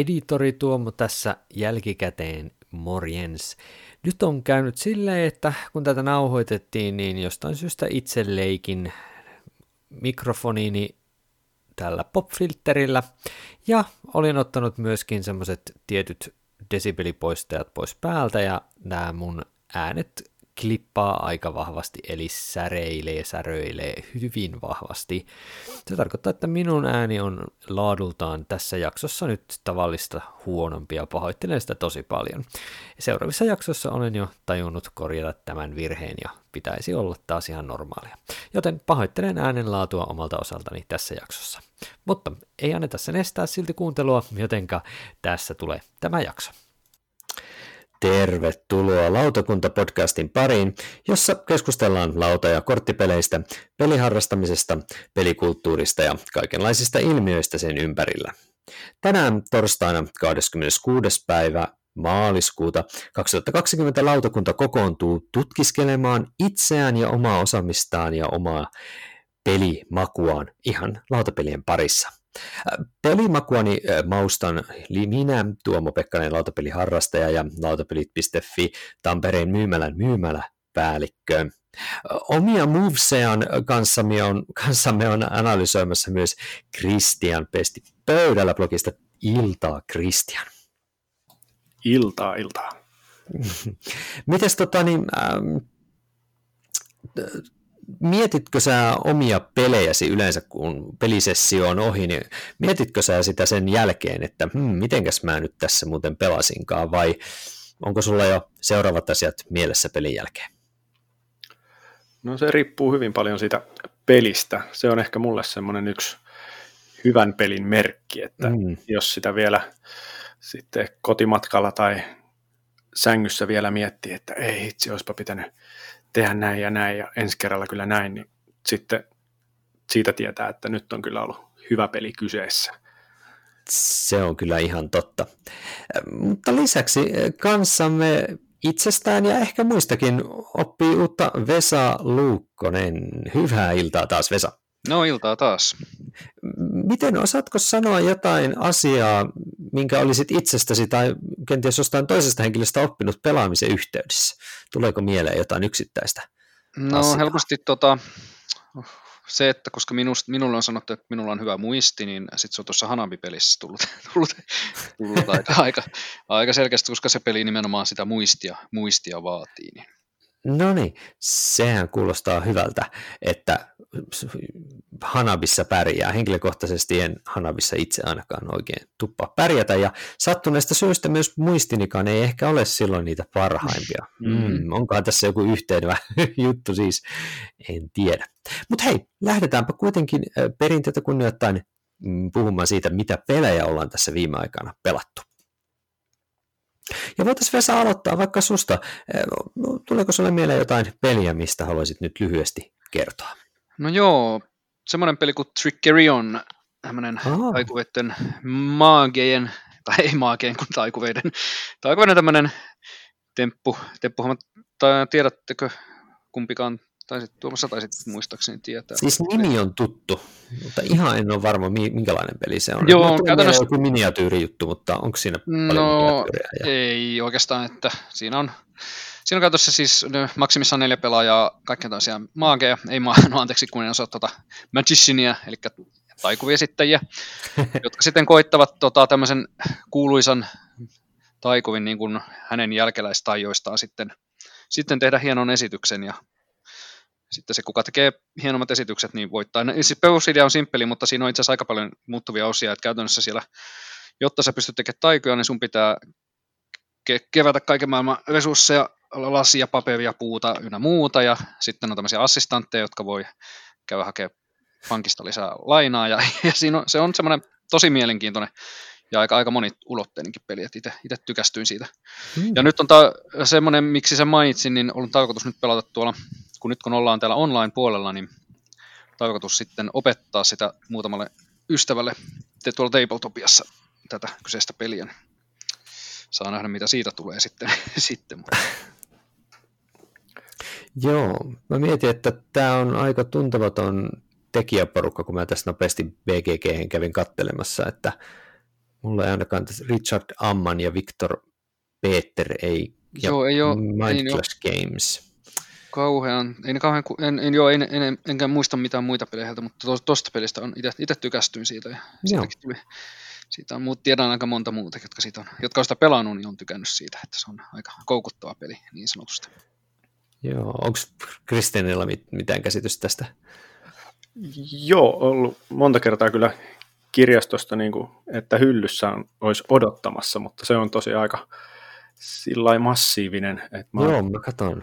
editori Tuomo tässä jälkikäteen morjens. Nyt on käynyt silleen, että kun tätä nauhoitettiin, niin jostain syystä itse leikin mikrofoniini tällä popfilterillä ja olin ottanut myöskin semmoiset tietyt desibelipoistajat pois päältä ja nämä mun äänet klippaa aika vahvasti, eli säreilee, säröilee hyvin vahvasti. Se tarkoittaa, että minun ääni on laadultaan tässä jaksossa nyt tavallista huonompi ja pahoittelen sitä tosi paljon. Seuraavissa jaksoissa olen jo tajunnut korjata tämän virheen ja pitäisi olla taas ihan normaalia. Joten pahoittelen äänenlaatua omalta osaltani tässä jaksossa. Mutta ei anneta sen estää silti kuuntelua, jotenka tässä tulee tämä jakso. Tervetuloa Lautakunta-podcastin pariin, jossa keskustellaan lauta- ja korttipeleistä, peliharrastamisesta, pelikulttuurista ja kaikenlaisista ilmiöistä sen ympärillä. Tänään torstaina 26. päivä maaliskuuta 2020 lautakunta kokoontuu tutkiskelemaan itseään ja omaa osaamistaan ja omaa pelimakuaan ihan lautapelien parissa – Pelimakuani maustan minä, Tuomo Pekkanen, lautapeliharrastaja ja lautapelit.fi Tampereen myymälän myymäläpäällikkö. Omia movesean kanssamme on, kanssamme on analysoimassa myös Christian Pesti pöydällä blogista Iltaa Christian. Iltaa, iltaa. Mites tota, niin, ähm, mietitkö sä omia pelejäsi yleensä, kun pelisessio on ohi, niin mietitkö sä sitä sen jälkeen, että hmm, mitenkäs mä nyt tässä muuten pelasinkaan, vai onko sulla jo seuraavat asiat mielessä pelin jälkeen? No se riippuu hyvin paljon siitä pelistä. Se on ehkä mulle semmoinen yksi hyvän pelin merkki, että mm. jos sitä vielä sitten kotimatkalla tai sängyssä vielä miettii, että ei itse olisipa pitänyt tehdä näin ja näin ja ensi kerralla kyllä näin, niin sitten siitä tietää, että nyt on kyllä ollut hyvä peli kyseessä. Se on kyllä ihan totta. Mutta lisäksi kanssamme itsestään ja ehkä muistakin oppii uutta Vesa Luukkonen. Hyvää iltaa taas Vesa. No iltaa taas. Miten osaatko sanoa jotain asiaa, minkä olisit itsestäsi tai kenties jostain toisesta henkilöstä oppinut pelaamisen yhteydessä? Tuleeko mieleen jotain yksittäistä? No asiaa? helposti tota, se, että koska minusta, minulle on sanottu, että minulla on hyvä muisti, niin sitten se on tuossa Hanabi-pelissä tullut, tullut, tullut aika, aika, aika selkeästi, koska se peli nimenomaan sitä muistia, muistia vaatii. Niin. No niin, sehän kuulostaa hyvältä, että Hanabissa pärjää. Henkilökohtaisesti en Hanabissa itse ainakaan oikein tuppa pärjätä, ja sattuneesta syystä myös muistinikaan ei ehkä ole silloin niitä parhaimpia. Mm. Mm, onkohan tässä joku yhteenvä juttu siis, en tiedä. Mutta hei, lähdetäänpä kuitenkin perinteitä kunnioittain mm, puhumaan siitä, mitä pelejä ollaan tässä viime aikana pelattu. Ja voitaisiin Vesa aloittaa vaikka susta. No, tuleeko sinulle mieleen jotain peliä, mistä haluaisit nyt lyhyesti kertoa? No joo, semmoinen peli kuin Trickerion, tämmöinen taikuveiden maagejen, tai ei maagejen kuin taikuveiden, taikuveiden tämmöinen temppu, temppu tai tiedättekö kumpikaan taisit, Tuomassa taisit muistaakseni tietää. Siis nimi on tuttu, mutta ihan en ole varma, minkälainen peli se on. Joo, käytännössä... joku miniatyyrijuttu, mutta onko siinä paljon no, ja... ei oikeastaan, että siinä on, siinä on käytössä siis maksimissaan neljä pelaajaa, kaikkea tällaisia maageja, ei maa, no anteeksi kun en osaa tuota magiciania, eli taikuviesittäjiä, jotka sitten koittavat tota, tämmöisen kuuluisan taikuvin niin kuin hänen jälkeläistajoistaan sitten, sitten tehdä hienon esityksen ja sitten se, kuka tekee hienommat esitykset, niin voittaa. Siis perusidea on simppeli, mutta siinä on itse asiassa aika paljon muuttuvia osia, että käytännössä siellä, jotta sä pystyt tekemään taikoja, niin sun pitää ke- kevätä kaiken maailman resursseja, lasia, paperia, puuta ynnä muuta, ja sitten on tämmöisiä assistantteja, jotka voi käydä hakemaan pankista lisää lainaa, ja, ja siinä on, se on semmoinen tosi mielenkiintoinen ja aika, aika moniulotteinenkin peli, että itse tykästyin siitä. Hmm. Ja nyt on tämä semmoinen, miksi sen mainitsin, niin on tarkoitus nyt pelata tuolla kun nyt kun ollaan täällä online-puolella, niin tarkoitus sitten opettaa sitä muutamalle ystävälle te tuolla Tabletopiassa tätä kyseistä peliä. Saa nähdä, mitä siitä tulee sitten. sitten. Joo, mä mietin, että tämä on aika tuntematon tekijäporukka, kun mä tässä nopeasti BGG kävin kattelemassa, että mulla ei ainakaan Richard Amman ja Victor Peter ei, ja Joo, ei ole, Mind ei Clash Games. Kauhean, ei ne kauhean, en, en, joo, en, en, enkä muista mitään muita pelejä heiltä, mutta to- tosta pelistä on itse tykästyin siitä ja siitäkin tuli, siitä on, muut, tiedän aika monta muuta, jotka, siitä on, jotka on sitä pelannut, niin on tykännyt siitä, että se on aika koukuttava peli niin sanotusti. Joo, onko Kristianilla mit- mitään käsitystä tästä? Joo, ollut monta kertaa kyllä kirjastosta, niin kuin, että hyllyssä on, olisi odottamassa, mutta se on tosi aika sillä massiivinen, että mä Joo, mä katson.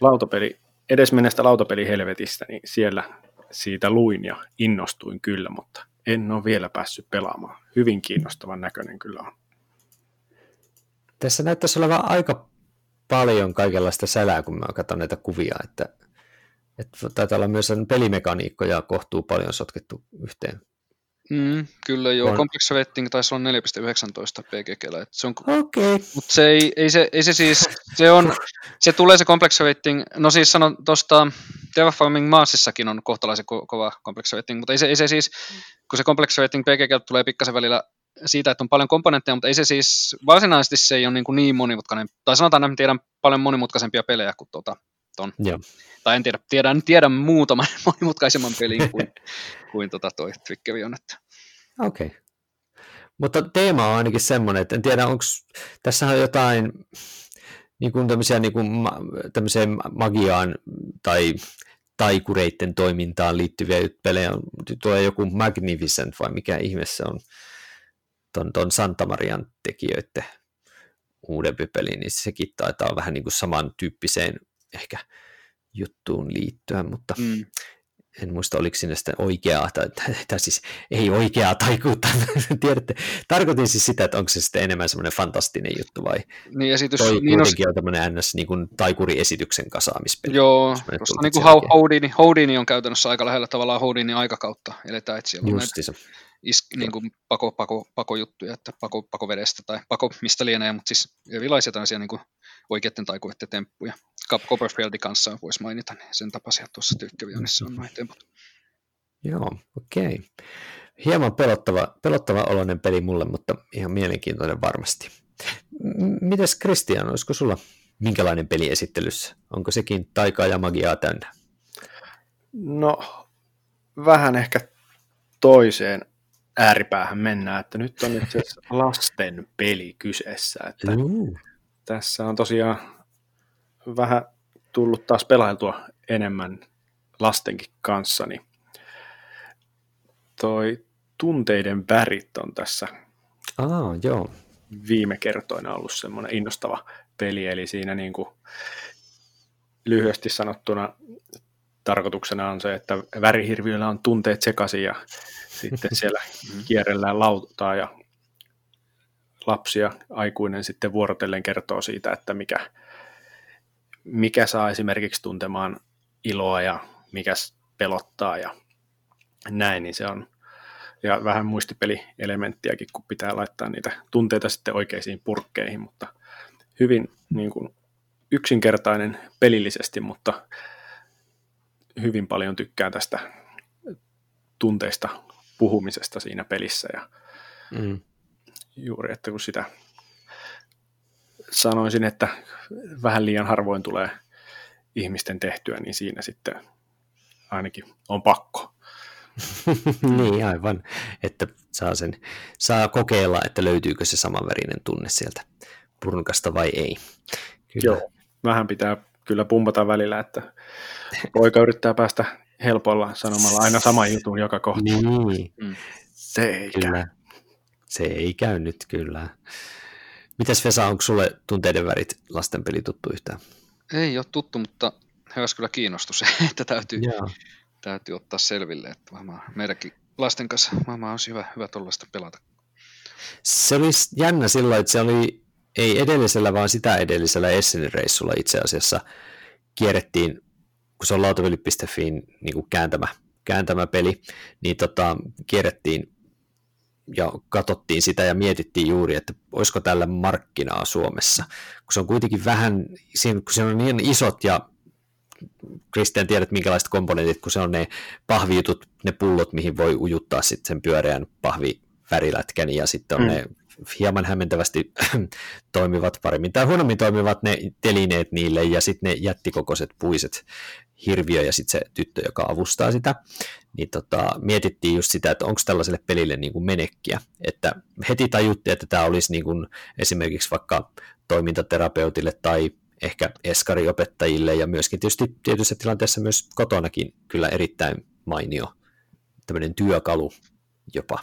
Lautapeli, edesmenneestä lautapelihelvetistä, niin siellä siitä luin ja innostuin kyllä, mutta en ole vielä päässyt pelaamaan. Hyvin kiinnostavan näköinen kyllä on. Tässä näyttäisi olevan aika paljon kaikenlaista sälää, kun mä katson näitä kuvia, että, että taitaa olla myös pelimekaniikkoja kohtuu paljon sotkettu yhteen. Mm, kyllä joo, On. Complex Rating taisi olla 4.19 PGGllä, että se on Okei. Okay. Mutta se ei, ei, se, ei se siis, se on, se tulee se complex rating, no siis sanon tuosta Terraforming Marsissakin on kohtalaisen ko- kova complex rating, mutta ei se, ei se siis, kun se complex rating PGG tulee pikkasen välillä siitä, että on paljon komponentteja, mutta ei se siis, varsinaisesti se ei ole niin, kuin niin monimutkainen, tai sanotaan, että tiedän paljon monimutkaisempia pelejä kuin tuota, ton, Joo. tai en tiedä, tiedän, tiedän muutaman monimutkaisemman pelin kuin, kuin tota toi on, että Okei. Okay. Mutta teema on ainakin semmoinen, että en tiedä, onko tässä on jotain niin kuin tämmöisiä niin kuin tämmöiseen magiaan tai taikureiden toimintaan liittyviä pelejä. Tulee joku Magnificent vai mikä ihme se on ton, ton Santa Marian tekijöiden uudempi peli, niin sekin taitaa vähän niin kuin samantyyppiseen ehkä juttuun liittyä, mutta mm, en muista oliko sinne sitten oikeaa, tai, tai, tai siis ei oikeaa taikuutta, tiedätte, tarkoitin siis sitä, että onko se sitten enemmän semmoinen fantastinen juttu vai niin esitys, toi niin kuitenkin on tämmöinen ns. Niin kuin taikuriesityksen kasaamispeli. Joo, koska niin kuin. Houdini, Houdini on käytännössä aika lähellä tavallaan Houdinin aikakautta eletään, että siellä on näitä Justiinsa. is, niin kuin pako, pako, pakojuttuja, että pako, pakovedestä tai pako mistä lienee, mutta siis erilaisia tällaisia niin kuin oikeiden taikuiden temppuja. Copperfieldin kanssa voisi mainita, niin sen tapaisia tuossa Tykkävianissa on noin temput. Joo, okei. Okay. Hieman pelottava, pelottava oloinen peli mulle, mutta ihan mielenkiintoinen varmasti. M- Mites Christian, olisiko sulla minkälainen peli esittelyssä? Onko sekin taikaa ja magiaa täynnä? No, vähän ehkä toiseen ääripäähän mennään, että nyt on itse asiassa lasten peli kyseessä, että tässä on tosiaan vähän tullut taas pelailtua enemmän lastenkin kanssa, niin toi tunteiden värit on tässä Aa, joo. viime kertoina ollut semmoinen innostava peli, eli siinä niin kuin lyhyesti sanottuna tarkoituksena on se, että värihirviöillä on tunteet sekaisin ja sitten siellä kierrellään lautaa ja lapsi ja aikuinen sitten vuorotellen kertoo siitä, että mikä, mikä saa esimerkiksi tuntemaan iloa ja mikä pelottaa ja näin, niin se on ja vähän muistipelielementtiäkin, kun pitää laittaa niitä tunteita sitten oikeisiin purkkeihin, mutta hyvin niin kuin, yksinkertainen pelillisesti, mutta hyvin paljon tykkään tästä tunteista puhumisesta siinä pelissä ja Mm. juuri, että kun sitä sanoisin, että vähän liian harvoin tulee ihmisten tehtyä, niin siinä sitten ainakin on pakko. niin, aivan. Että saa, sen, saa kokeilla, että löytyykö se samanvärinen tunne sieltä purnkasta vai ei. Kyllä. Joo, vähän pitää kyllä pumpata välillä, että poika yrittää päästä helpolla sanomalla aina saman jutun joka kohta. Niin, Se ei käy. kyllä. Se ei käy nyt kyllä. Mitäs Vesa, onko sulle tunteiden värit lastenpeli tuttu yhtään? Ei ole tuttu, mutta heräsi kyllä kiinnostus, että täytyy, Joo. täytyy ottaa selville, että varmaan meidänkin lasten kanssa varmaan olisi hyvä, hyvä tuollaista pelata. Se oli jännä silloin, että se oli ei edellisellä, vaan sitä edellisellä Essenin reissulla itse asiassa kierrettiin, kun se on lautapeli.fiin niin kuin kääntämä, kääntämä peli, niin tota, kierrettiin ja katsottiin sitä ja mietittiin juuri, että olisiko tällä markkinaa Suomessa, kun se on kuitenkin vähän, kun se on niin isot ja Kristian tiedät minkälaiset komponentit, kun se on ne pahvijutut, ne pullot, mihin voi ujuttaa sitten sen pyöreän pahvi värilätkän ja sitten on mm. ne hieman hämmentävästi toimivat paremmin. Tai huonommin toimivat ne telineet niille ja sitten ne jättikokoiset puiset hirviö ja sitten se tyttö, joka avustaa sitä, niin tota, mietittiin just sitä, että onko tällaiselle pelille niin kuin menekkiä, että heti tajuttiin, että tämä olisi niin kuin esimerkiksi vaikka toimintaterapeutille tai ehkä eskariopettajille ja myöskin tietysti tietyissä tilanteissa myös kotonakin kyllä erittäin mainio tämmöinen työkalu jopa.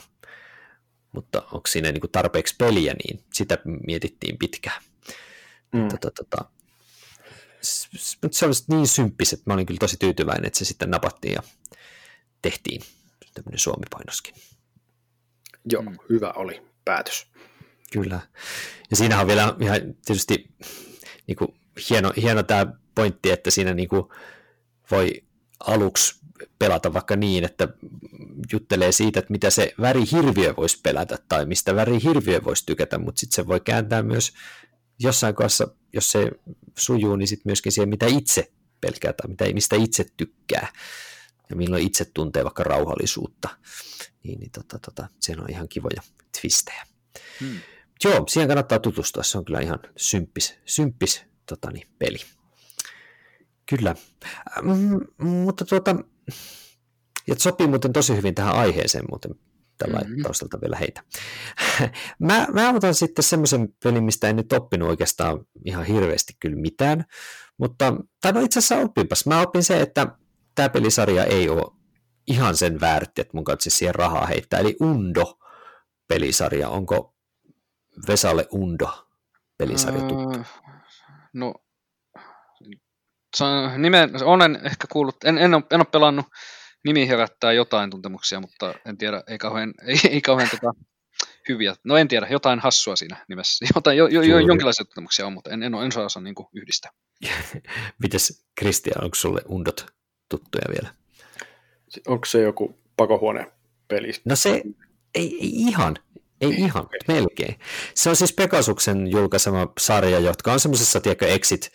Mutta onko siinä niin kuin tarpeeksi peliä, niin sitä mietittiin pitkään. Mm. Tota, tota, se oli niin symppis, että mä olin kyllä tosi tyytyväinen, että se sitten napattiin ja tehtiin tämmöinen suomipainoskin. Joo, mm. hyvä oli päätös. Kyllä. Ja siinä on vielä ihan tietysti niin kuin, hieno, hieno tämä pointti, että siinä niin kuin, voi aluksi pelata vaikka niin, että juttelee siitä, että mitä se värihirviö voisi pelätä tai mistä värihirviö voisi tykätä, mutta sitten se voi kääntää myös jossain kohdassa, jos se sujuu, niin sitten myöskin siihen, mitä itse pelkää tai mitä, mistä itse tykkää ja milloin itse tuntee vaikka rauhallisuutta. Niin, niin tota, tota, se on ihan kivoja twistejä. Hmm. Joo, siihen kannattaa tutustua, se on kyllä ihan symppis, symppis tota, niin, peli. Kyllä, mm, mutta tuota, ja sopii muuten tosi hyvin tähän aiheeseen muuten tällä mm-hmm. taustalta vielä heitä. mä, mä otan sitten semmoisen pelin, mistä en nyt oppinut oikeastaan ihan hirveästi kyllä mitään, mutta, tai no itse asiassa opinpas. Mä opin se, että tämä pelisarja ei ole ihan sen väärti, että mun kanssa siihen rahaa heittää, eli Undo-pelisarja. Onko Vesalle Undo-pelisarja tuttu? Uh, no, nimen, olen ehkä kuullut, en, en, ole, en ole pelannut nimi herättää jotain tuntemuksia, mutta en tiedä, ei kauhean, ei, ei kauhean tota, hyviä. No en tiedä, jotain hassua siinä nimessä. Jotain, jo, jo, jo, jonkinlaisia tuntemuksia on, mutta en, en, en osaa osaa niin yhdistää. Mites Kristian, onko sulle undot tuttuja vielä? Onko se joku pakohuone-peli? No se ei, ei ihan, ei ihan, melkein. Se on siis Pegasuksen julkaisema sarja, jotka on semmoisessa, tiedätkö, Exit,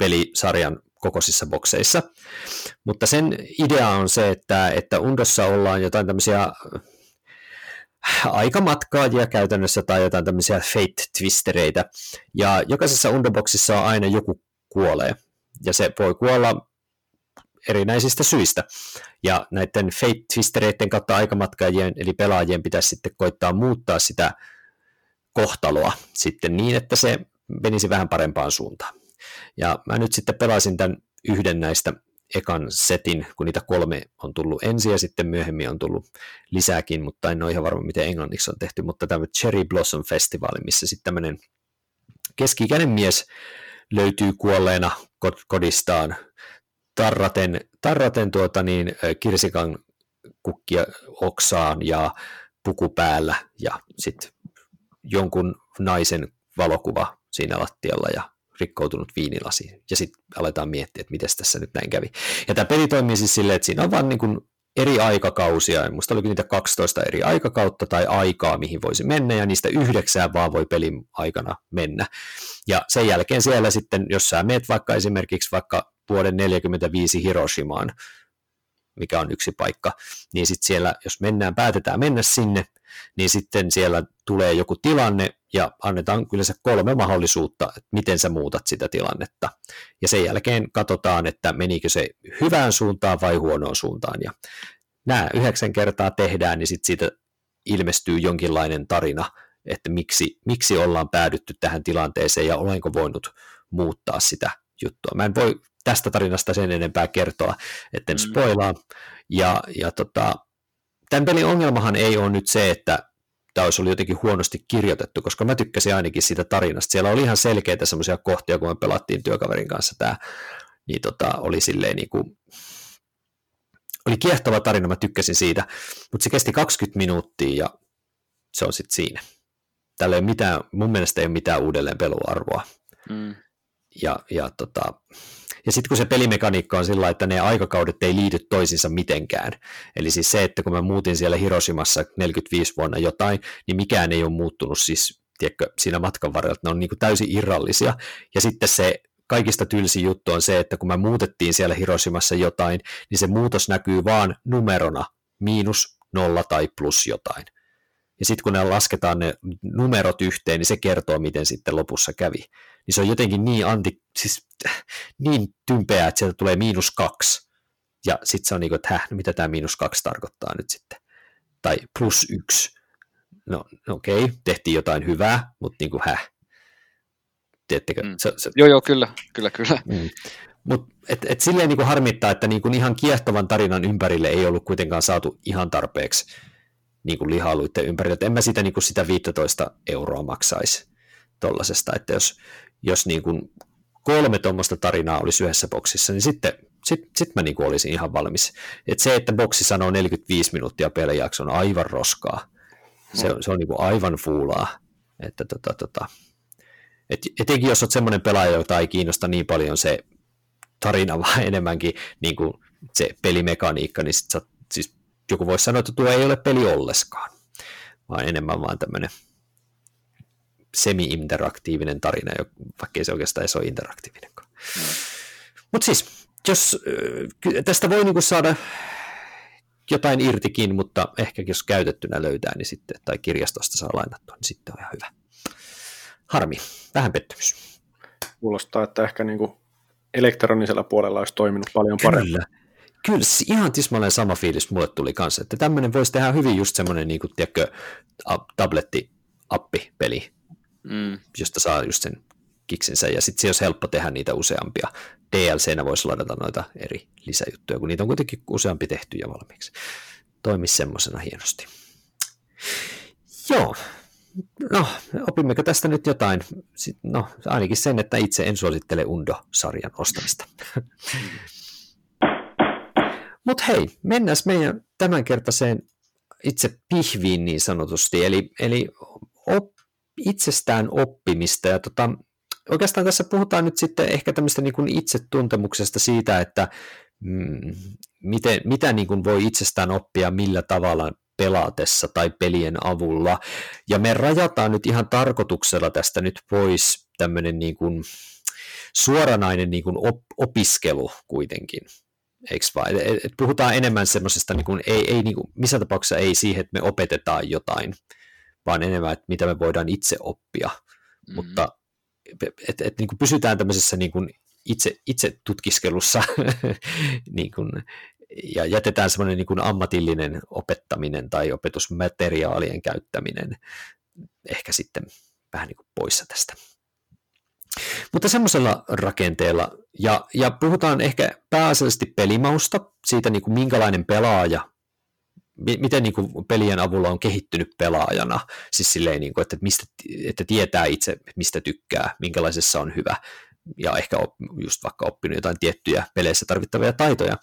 Exit-pelisarjan kokoisissa bokseissa. Mutta sen idea on se, että, että Undossa ollaan jotain tämmöisiä aikamatkaajia käytännössä tai jotain tämmöisiä fate-twistereitä. Ja jokaisessa Undoboksissa on aina joku kuolee. Ja se voi kuolla erinäisistä syistä. Ja näiden fate-twistereiden kautta aikamatkaajien eli pelaajien pitäisi sitten koittaa muuttaa sitä kohtaloa sitten niin, että se menisi vähän parempaan suuntaan. Ja mä nyt sitten pelasin tämän yhden näistä ekan setin, kun niitä kolme on tullut ensin ja sitten myöhemmin on tullut lisääkin, mutta en ole ihan varma, miten englanniksi on tehty, mutta tämä Cherry Blossom Festival, missä sitten tämmöinen keski-ikäinen mies löytyy kuolleena kodistaan tarraten, tarraten tuota niin, kirsikan kukkia oksaan ja puku päällä ja sitten jonkun naisen valokuva siinä lattialla ja rikkoutunut viinilasi, ja sitten aletaan miettiä, että miten tässä nyt näin kävi. Ja tämä peli toimii siis silleen, että siinä on vain niin eri aikakausia, en muista oliko niitä 12 eri aikakautta tai aikaa, mihin voisi mennä, ja niistä yhdeksää vaan voi pelin aikana mennä. Ja sen jälkeen siellä sitten, jos sä meet vaikka esimerkiksi vaikka vuoden 45 Hiroshimaan, mikä on yksi paikka, niin sitten siellä, jos mennään, päätetään mennä sinne, niin sitten siellä tulee joku tilanne ja annetaan kyllä se kolme mahdollisuutta, että miten sä muutat sitä tilannetta. Ja sen jälkeen katsotaan, että menikö se hyvään suuntaan vai huonoon suuntaan. Ja nämä yhdeksän kertaa tehdään, niin sitten siitä ilmestyy jonkinlainen tarina, että miksi, miksi ollaan päädytty tähän tilanteeseen ja olenko voinut muuttaa sitä juttua. Mä en voi tästä tarinasta sen enempää kertoa, etten mm. spoilaa. Ja, ja tota, tämän pelin ongelmahan ei ole nyt se, että tämä olisi ollut jotenkin huonosti kirjoitettu, koska mä tykkäsin ainakin siitä tarinasta. Siellä oli ihan selkeitä semmoisia kohtia, kun me pelattiin työkaverin kanssa tämä, niin tota, oli silleen niin kuin, oli kiehtova tarina, mä tykkäsin siitä, mutta se kesti 20 minuuttia ja se on sitten siinä. Tällä ei mitään, mun mielestä ei ole mitään uudelleen peluarvoa. Mm. Ja, ja tota, ja sitten kun se pelimekaniikka on sillä että ne aikakaudet ei liity toisiinsa mitenkään. Eli siis se, että kun mä muutin siellä Hiroshimassa 45 vuonna jotain, niin mikään ei ole muuttunut siis tiedätkö, siinä matkan varrella, että ne on niin kuin täysin irrallisia. Ja sitten se kaikista tylsi juttu on se, että kun me muutettiin siellä Hiroshimassa jotain, niin se muutos näkyy vaan numerona, miinus, nolla tai plus jotain. Ja sitten kun ne lasketaan ne numerot yhteen, niin se kertoo, miten sitten lopussa kävi. Niin se on jotenkin niin, anti, siis, niin tympeää, että sieltä tulee miinus kaksi, ja sitten se on niin kuin, että häh, no mitä tämä miinus kaksi tarkoittaa nyt sitten, tai plus yksi. No, no okei, okay, tehtiin jotain hyvää, mutta niin kuin häh. Tiedättekö? Mm. Se, se... Joo, joo, kyllä, kyllä, kyllä. Mm. Mutta et, et silleen niin kuin harmittaa, että niin kuin ihan kiehtovan tarinan ympärille ei ollut kuitenkaan saatu ihan tarpeeksi niin kuin lihaluiden ympärille. Et en mä sitä, niin kuin sitä 15 euroa maksaisi tuollaisesta, että jos, jos niin kuin kolme tuommoista tarinaa olisi yhdessä boksissa, niin sitten sit, sit mä niin kuin olisin ihan valmis. Et se, että boksi sanoo 45 minuuttia pelijakso on aivan roskaa. Se, on, se on niin kuin aivan fuulaa. Että tota, tota, et, etenkin jos olet semmoinen pelaaja, jota ei kiinnosta niin paljon se tarina, vaan enemmänkin niin kuin se pelimekaniikka, niin sit sä, siis joku voisi sanoa, että tuo ei ole peli olleskaan, vaan enemmän vaan tämmöinen semi-interaktiivinen tarina, vaikkei se oikeastaan ei ole interaktiivinenkaan. Mm. Mutta siis, jos tästä voi niinku saada jotain irtikin, mutta ehkä jos käytettynä löytää, niin sitten, tai kirjastosta saa lainattua, niin sitten on ihan hyvä. Harmi, vähän pettymys. Kuulostaa, että ehkä niinku elektronisella puolella olisi toiminut paljon paremmin. Kyllä. Kyllä, ihan tismalleen sama fiilis mulle tuli kanssa, että tämmöinen voisi tehdä hyvin just semmoinen, niin kuin, tiedätkö, tabletti-appi-peli, mm. josta saa just sen kiksinsä, ja sitten se olisi helppo tehdä niitä useampia. DLC-nä voisi ladata noita eri lisäjuttuja, kun niitä on kuitenkin useampi tehty ja valmiiksi. Toimisi semmoisena hienosti. Joo, no, opimmeko tästä nyt jotain? No, ainakin sen, että itse en suosittele Undo-sarjan ostamista. Mutta hei, mennään meidän tämänkertaiseen itse pihviin niin sanotusti, eli, eli op, itsestään oppimista. Ja tota, oikeastaan tässä puhutaan nyt sitten ehkä tämmöistä niin kuin itsetuntemuksesta siitä, että mm, miten, mitä niin kuin voi itsestään oppia, millä tavalla pelatessa tai pelien avulla. Ja me rajataan nyt ihan tarkoituksella tästä nyt pois tämmöinen niin kuin suoranainen niin kuin op, opiskelu kuitenkin. Eikö vaan? Et, et puhutaan enemmän semmoisesta, niin kuin, ei, ei niin kuin, missä tapauksessa ei siihen, että me opetetaan jotain, vaan enemmän, että mitä me voidaan itse oppia. Mm-hmm. Mutta et, et, niin kuin pysytään tämmöisessä niin kuin itse, itse tutkiskelussa niin kuin, ja jätetään semmoinen niin kuin ammatillinen opettaminen tai opetusmateriaalien käyttäminen ehkä sitten vähän niin kuin poissa tästä. Mutta semmoisella rakenteella, ja, ja puhutaan ehkä pääasiallisesti pelimausta, siitä niin kuin minkälainen pelaaja, miten niin kuin pelien avulla on kehittynyt pelaajana, siis silleen, niin kuin, että, mistä, että tietää itse, mistä tykkää, minkälaisessa on hyvä, ja ehkä just vaikka oppinut jotain tiettyjä peleissä tarvittavia taitoja,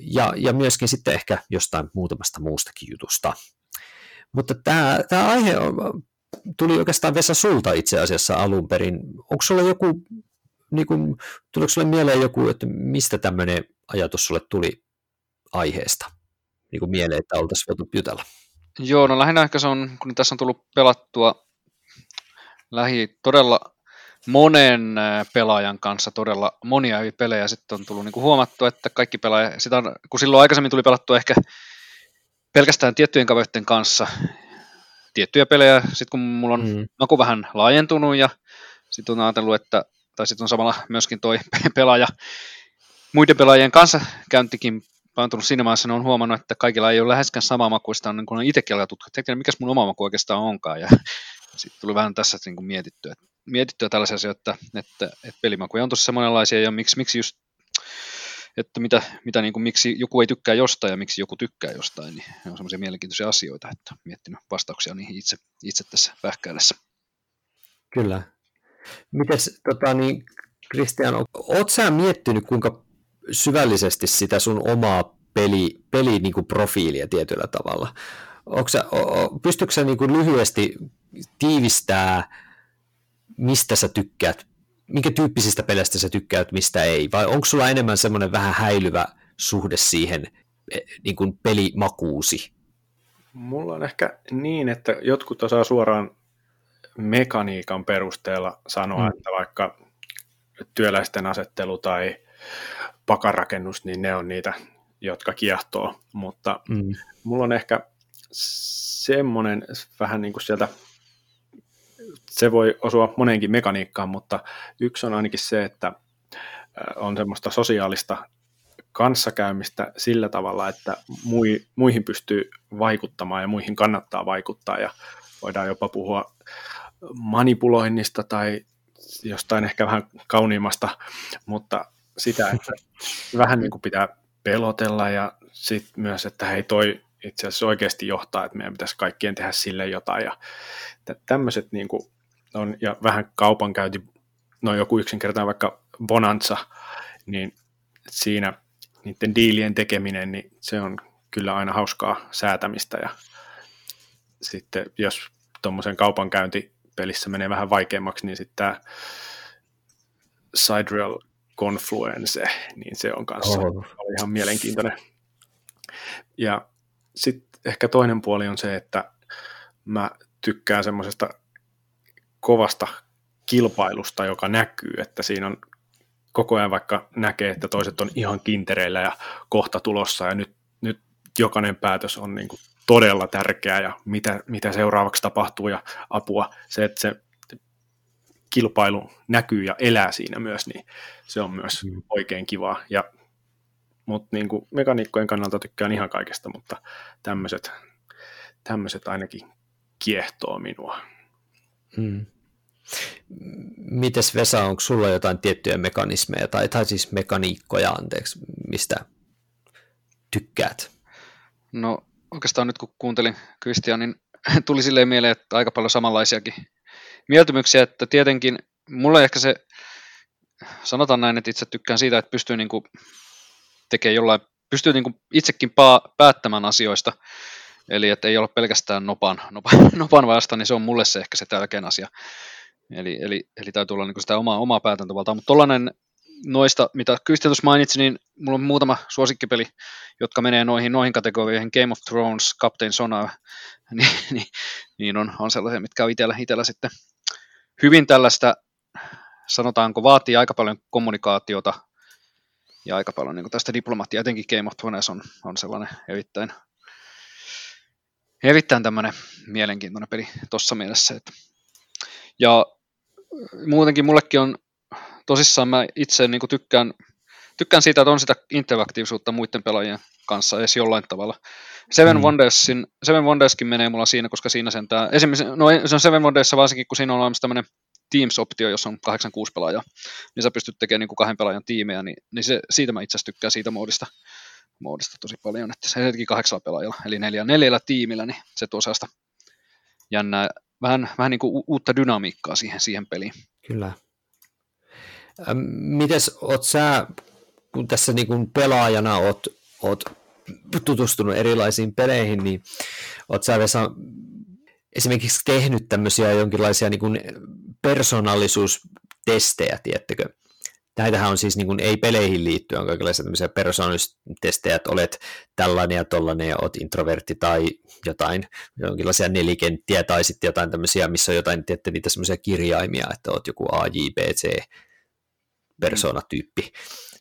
ja, ja myöskin sitten ehkä jostain muutamasta muustakin jutusta. Mutta tämä, tämä aihe tuli oikeastaan Vesa sulta itse asiassa alun perin. Onko sulla joku, niin kuin, tuliko sulle mieleen joku, että mistä tämmöinen ajatus sulle tuli aiheesta? Niin kuin mieleen, että oltaisiin voitu jutella. Joo, no lähinnä ehkä se on, kun tässä on tullut pelattua lähi todella monen pelaajan kanssa todella monia hyviä pelejä. Sitten on tullut niin kuin huomattu, että kaikki pelaajat, sitä on, kun silloin aikaisemmin tuli pelattua ehkä pelkästään tiettyjen kavereiden kanssa tiettyjä pelejä, sitten kun mulla on mm. maku vähän laajentunut ja sitten on ajatellut, että, tai sitten on samalla myöskin toi pelaaja muiden pelaajien kanssa käyntikin parantunut siinä vaiheessa, on huomannut, että kaikilla ei ole läheskään sama makuista, niin kuin on itsekin alkaa tutkia, mikä mun oma maku oikeastaan onkaan, ja sitten tuli vähän tässä niin kuin mietittyä, että mietittyä tällaisia asioita, että, että, että pelimakuja on tosi monenlaisia ja miksi, miksi just että mitä, mitä niin kuin, miksi joku ei tykkää jostain ja miksi joku tykkää jostain, niin ne on semmoisia mielenkiintoisia asioita, että miettinyt vastauksia niihin itse, itse tässä pähkäilessä. Kyllä. Mites, tota, niin, Kristian, oot sä miettinyt, kuinka syvällisesti sitä sun omaa peli, peli niin kuin profiilia tietyllä tavalla? Sä, pystytkö sä niin kuin lyhyesti tiivistää mistä sä tykkäät, minkä tyyppisistä peleistä sä tykkäät, mistä ei, vai onko sulla enemmän semmoinen vähän häilyvä suhde siihen eh, niin kuin pelimakuusi? Mulla on ehkä niin, että jotkut osaa suoraan mekaniikan perusteella sanoa, mm. että vaikka työläisten asettelu tai pakarakennus, niin ne on niitä, jotka kiehtoo, mutta mm. mulla on ehkä semmoinen vähän niin kuin sieltä, se voi osua moneenkin mekaniikkaan, mutta yksi on ainakin se, että on semmoista sosiaalista kanssakäymistä sillä tavalla, että muihin pystyy vaikuttamaan ja muihin kannattaa vaikuttaa ja voidaan jopa puhua manipuloinnista tai jostain ehkä vähän kauniimmasta, mutta sitä, että vähän niin kuin pitää pelotella ja sitten myös, että hei toi itse asiassa oikeasti johtaa, että meidän pitäisi kaikkien tehdä sille jotain ja tämmöiset niin kuin on, ja vähän kaupankäynti, no joku yksinkertainen vaikka Bonanza, niin siinä niiden diilien tekeminen, niin se on kyllä aina hauskaa säätämistä ja sitten jos tuommoisen kaupankäyntipelissä menee vähän vaikeammaksi, niin sitten tämä Sidereal Confluence, niin se on kanssa oh. ihan mielenkiintoinen. Ja sitten ehkä toinen puoli on se, että mä tykkään semmoisesta kovasta kilpailusta, joka näkyy, että siinä on koko ajan vaikka näkee, että toiset on ihan kintereillä ja kohta tulossa ja nyt, nyt jokainen päätös on niin kuin todella tärkeä ja mitä, mitä seuraavaksi tapahtuu ja apua. Se, että se kilpailu näkyy ja elää siinä myös, niin se on myös mm. oikein kivaa. Ja, mutta niin kuin mekaniikkojen kannalta tykkään ihan kaikesta, mutta tämmöiset, tämmöiset ainakin kiehtoo minua. Mm. Mites Vesa, onko sulla jotain tiettyjä mekanismeja, tai, tai siis mekaniikkoja, anteeksi, mistä tykkäät? No oikeastaan nyt kun kuuntelin Kristian, niin tuli silleen mieleen, että aika paljon samanlaisiakin mieltymyksiä, että tietenkin mulle ehkä se, sanotaan näin, että itse tykkään siitä, että pystyy niin kuin tekemään jollain, pystyy niin kuin itsekin paa, päättämään asioista, eli että ei ole pelkästään nopan, nopan, nopan vasta, niin se on mulle se ehkä se tärkein asia. Eli, eli, eli täytyy olla niin sitä omaa, omaa päätäntövaltaa. Mutta tuollainen noista, mitä Kristian tuossa mainitsi, niin mulla on muutama suosikkipeli, jotka menee noihin, noihin kategorioihin, Game of Thrones, Captain Sonar, niin, niin, niin on, on sellaisia, mitkä on itsellä, itsellä sitten hyvin tällaista, sanotaanko, vaatii aika paljon kommunikaatiota ja aika paljon niin tästä diplomaattia, etenkin Game of Thrones on, on sellainen erittäin, erittäin tämmöinen mielenkiintoinen peli tuossa mielessä. Että. Ja muutenkin mullekin on tosissaan mä itse niin tykkään, tykkään siitä, että on sitä interaktiivisuutta muiden pelaajien kanssa edes jollain tavalla. Seven, mm. Wondersin, Seven Wonderskin menee mulla siinä, koska siinä sentää, esimerkiksi, no se on Seven Wondersissa varsinkin, kun siinä on olemassa tämmöinen Teams-optio, jossa on 8-6 pelaajaa, niin sä pystyt tekemään niin kuin kahden pelaajan tiimejä, niin, niin se, siitä mä itse asiassa tykkään siitä moodista, moodista tosi paljon, että se hetki kahdeksalla pelaajalla, eli neljä, neljällä tiimillä, niin se tuo sellaista jännää, vähän, vähän niin kuin uutta dynamiikkaa siihen, siihen peliin. Kyllä. Mites oot sä, kun tässä niin kuin pelaajana oot, oot tutustunut erilaisiin peleihin, niin oot sä Vesa esimerkiksi tehnyt tämmöisiä jonkinlaisia niin kuin persoonallisuustestejä, tiettäkö? Näitähän on siis niin kuin, ei peleihin liittyen, on kaikenlaisia tämmöisiä persoonallisuustestejä, että olet tällainen ja tollainen ja olet introvertti tai jotain, jonkinlaisia nelikenttiä tai sitten jotain tämmöisiä, missä on jotain, tiedätte, niitä semmoisia kirjaimia, että olet joku A, J, B, C, persoonatyyppi,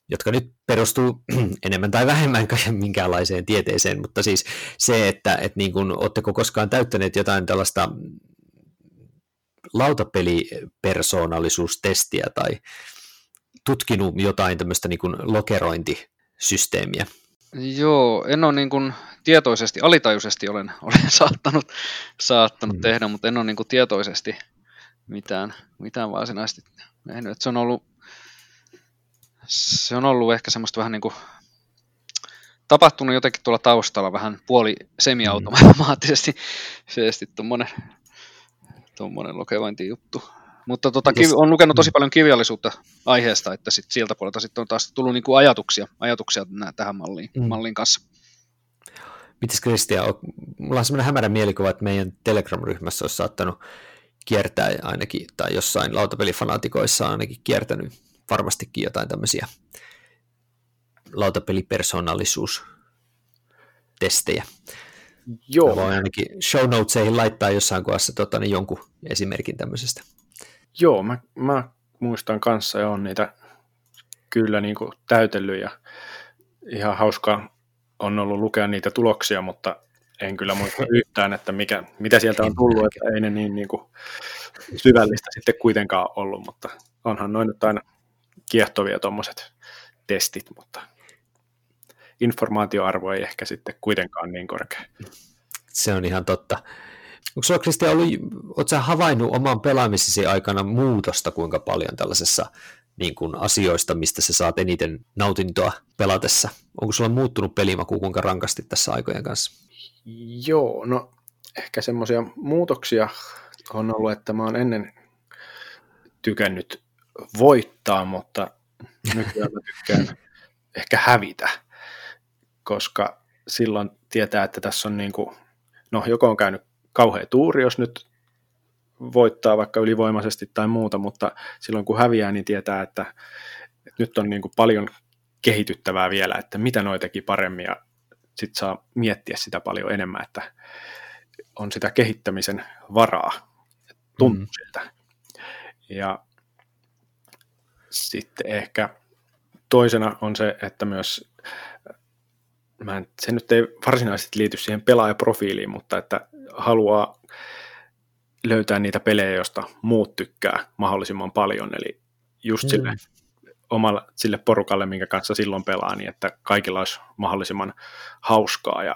jotka nyt perustuu enemmän tai vähemmän minkäänlaiseen tieteeseen, mutta siis se, että et niin kun, oletteko koskaan täyttäneet jotain tällaista lautapelipersoonallisuustestiä tai tutkinut jotain tämmöistä niin kuin lokerointisysteemiä? Joo, en ole niin kuin tietoisesti, alitajuisesti olen, olen saattanut, saattanut mm. tehdä, mutta en ole niin kuin tietoisesti mitään, mitään varsinaisesti tehnyt. se on ollut se on ollut ehkä semmoista vähän niin kuin tapahtunut jotenkin tuolla taustalla vähän puoli semiautomaattisesti se tuommoinen tuommoinen juttu. Mutta tota, kiv- on lukenut tosi mm. paljon kirjallisuutta aiheesta, että sit sieltä puolelta sitten on taas tullut niinku ajatuksia, ajatuksia tähän malliin, mm. mallin kanssa. Mites Kristian, mulla on semmoinen hämärä mielikuva, että meidän Telegram-ryhmässä olisi saattanut kiertää ainakin, tai jossain lautapelifanaatikoissa ainakin kiertänyt varmastikin jotain tämmöisiä lautapelipersoonallisuustestejä. Joo. Mä voin ainakin show notesihin laittaa jossain kohdassa tota, niin jonkun esimerkin tämmöisestä. Joo, mä, mä muistan kanssa ja on niitä kyllä niin kuin täytellyt ja ihan hauskaa on ollut lukea niitä tuloksia, mutta en kyllä muista yhtään, että mikä, mitä sieltä on tullut, että ei ne niin, niin kuin syvällistä sitten kuitenkaan ollut, mutta onhan noin nyt aina kiehtovia tuommoiset testit, mutta informaatioarvo ei ehkä sitten kuitenkaan niin korkea. Se on ihan totta. Onko sinulla Kristian ollut, oletko havainnut oman pelaamisesi aikana muutosta kuinka paljon tällaisessa niin kuin asioista, mistä sä saat eniten nautintoa pelatessa? Onko sulla muuttunut pelimaku kuinka rankasti tässä aikojen kanssa? Joo, no ehkä semmoisia muutoksia on ollut, että mä oon ennen tykännyt voittaa, mutta nykyään mä tykkään ehkä hävitä, koska silloin tietää, että tässä on niin kuin, no joko on käynyt kauhea tuuri, jos nyt voittaa vaikka ylivoimaisesti tai muuta, mutta silloin kun häviää, niin tietää, että, että nyt on niin kuin paljon kehityttävää vielä, että mitä noi teki paremmin ja sitten saa miettiä sitä paljon enemmän, että on sitä kehittämisen varaa, tuntuu mm. siltä. Ja sitten ehkä toisena on se, että myös, mä en, se nyt ei varsinaisesti liity siihen pelaajaprofiiliin, mutta että haluaa löytää niitä pelejä, joista muut tykkää mahdollisimman paljon, eli just mm. sille omalle, sille porukalle, minkä kanssa silloin pelaa, niin että kaikilla olisi mahdollisimman hauskaa, ja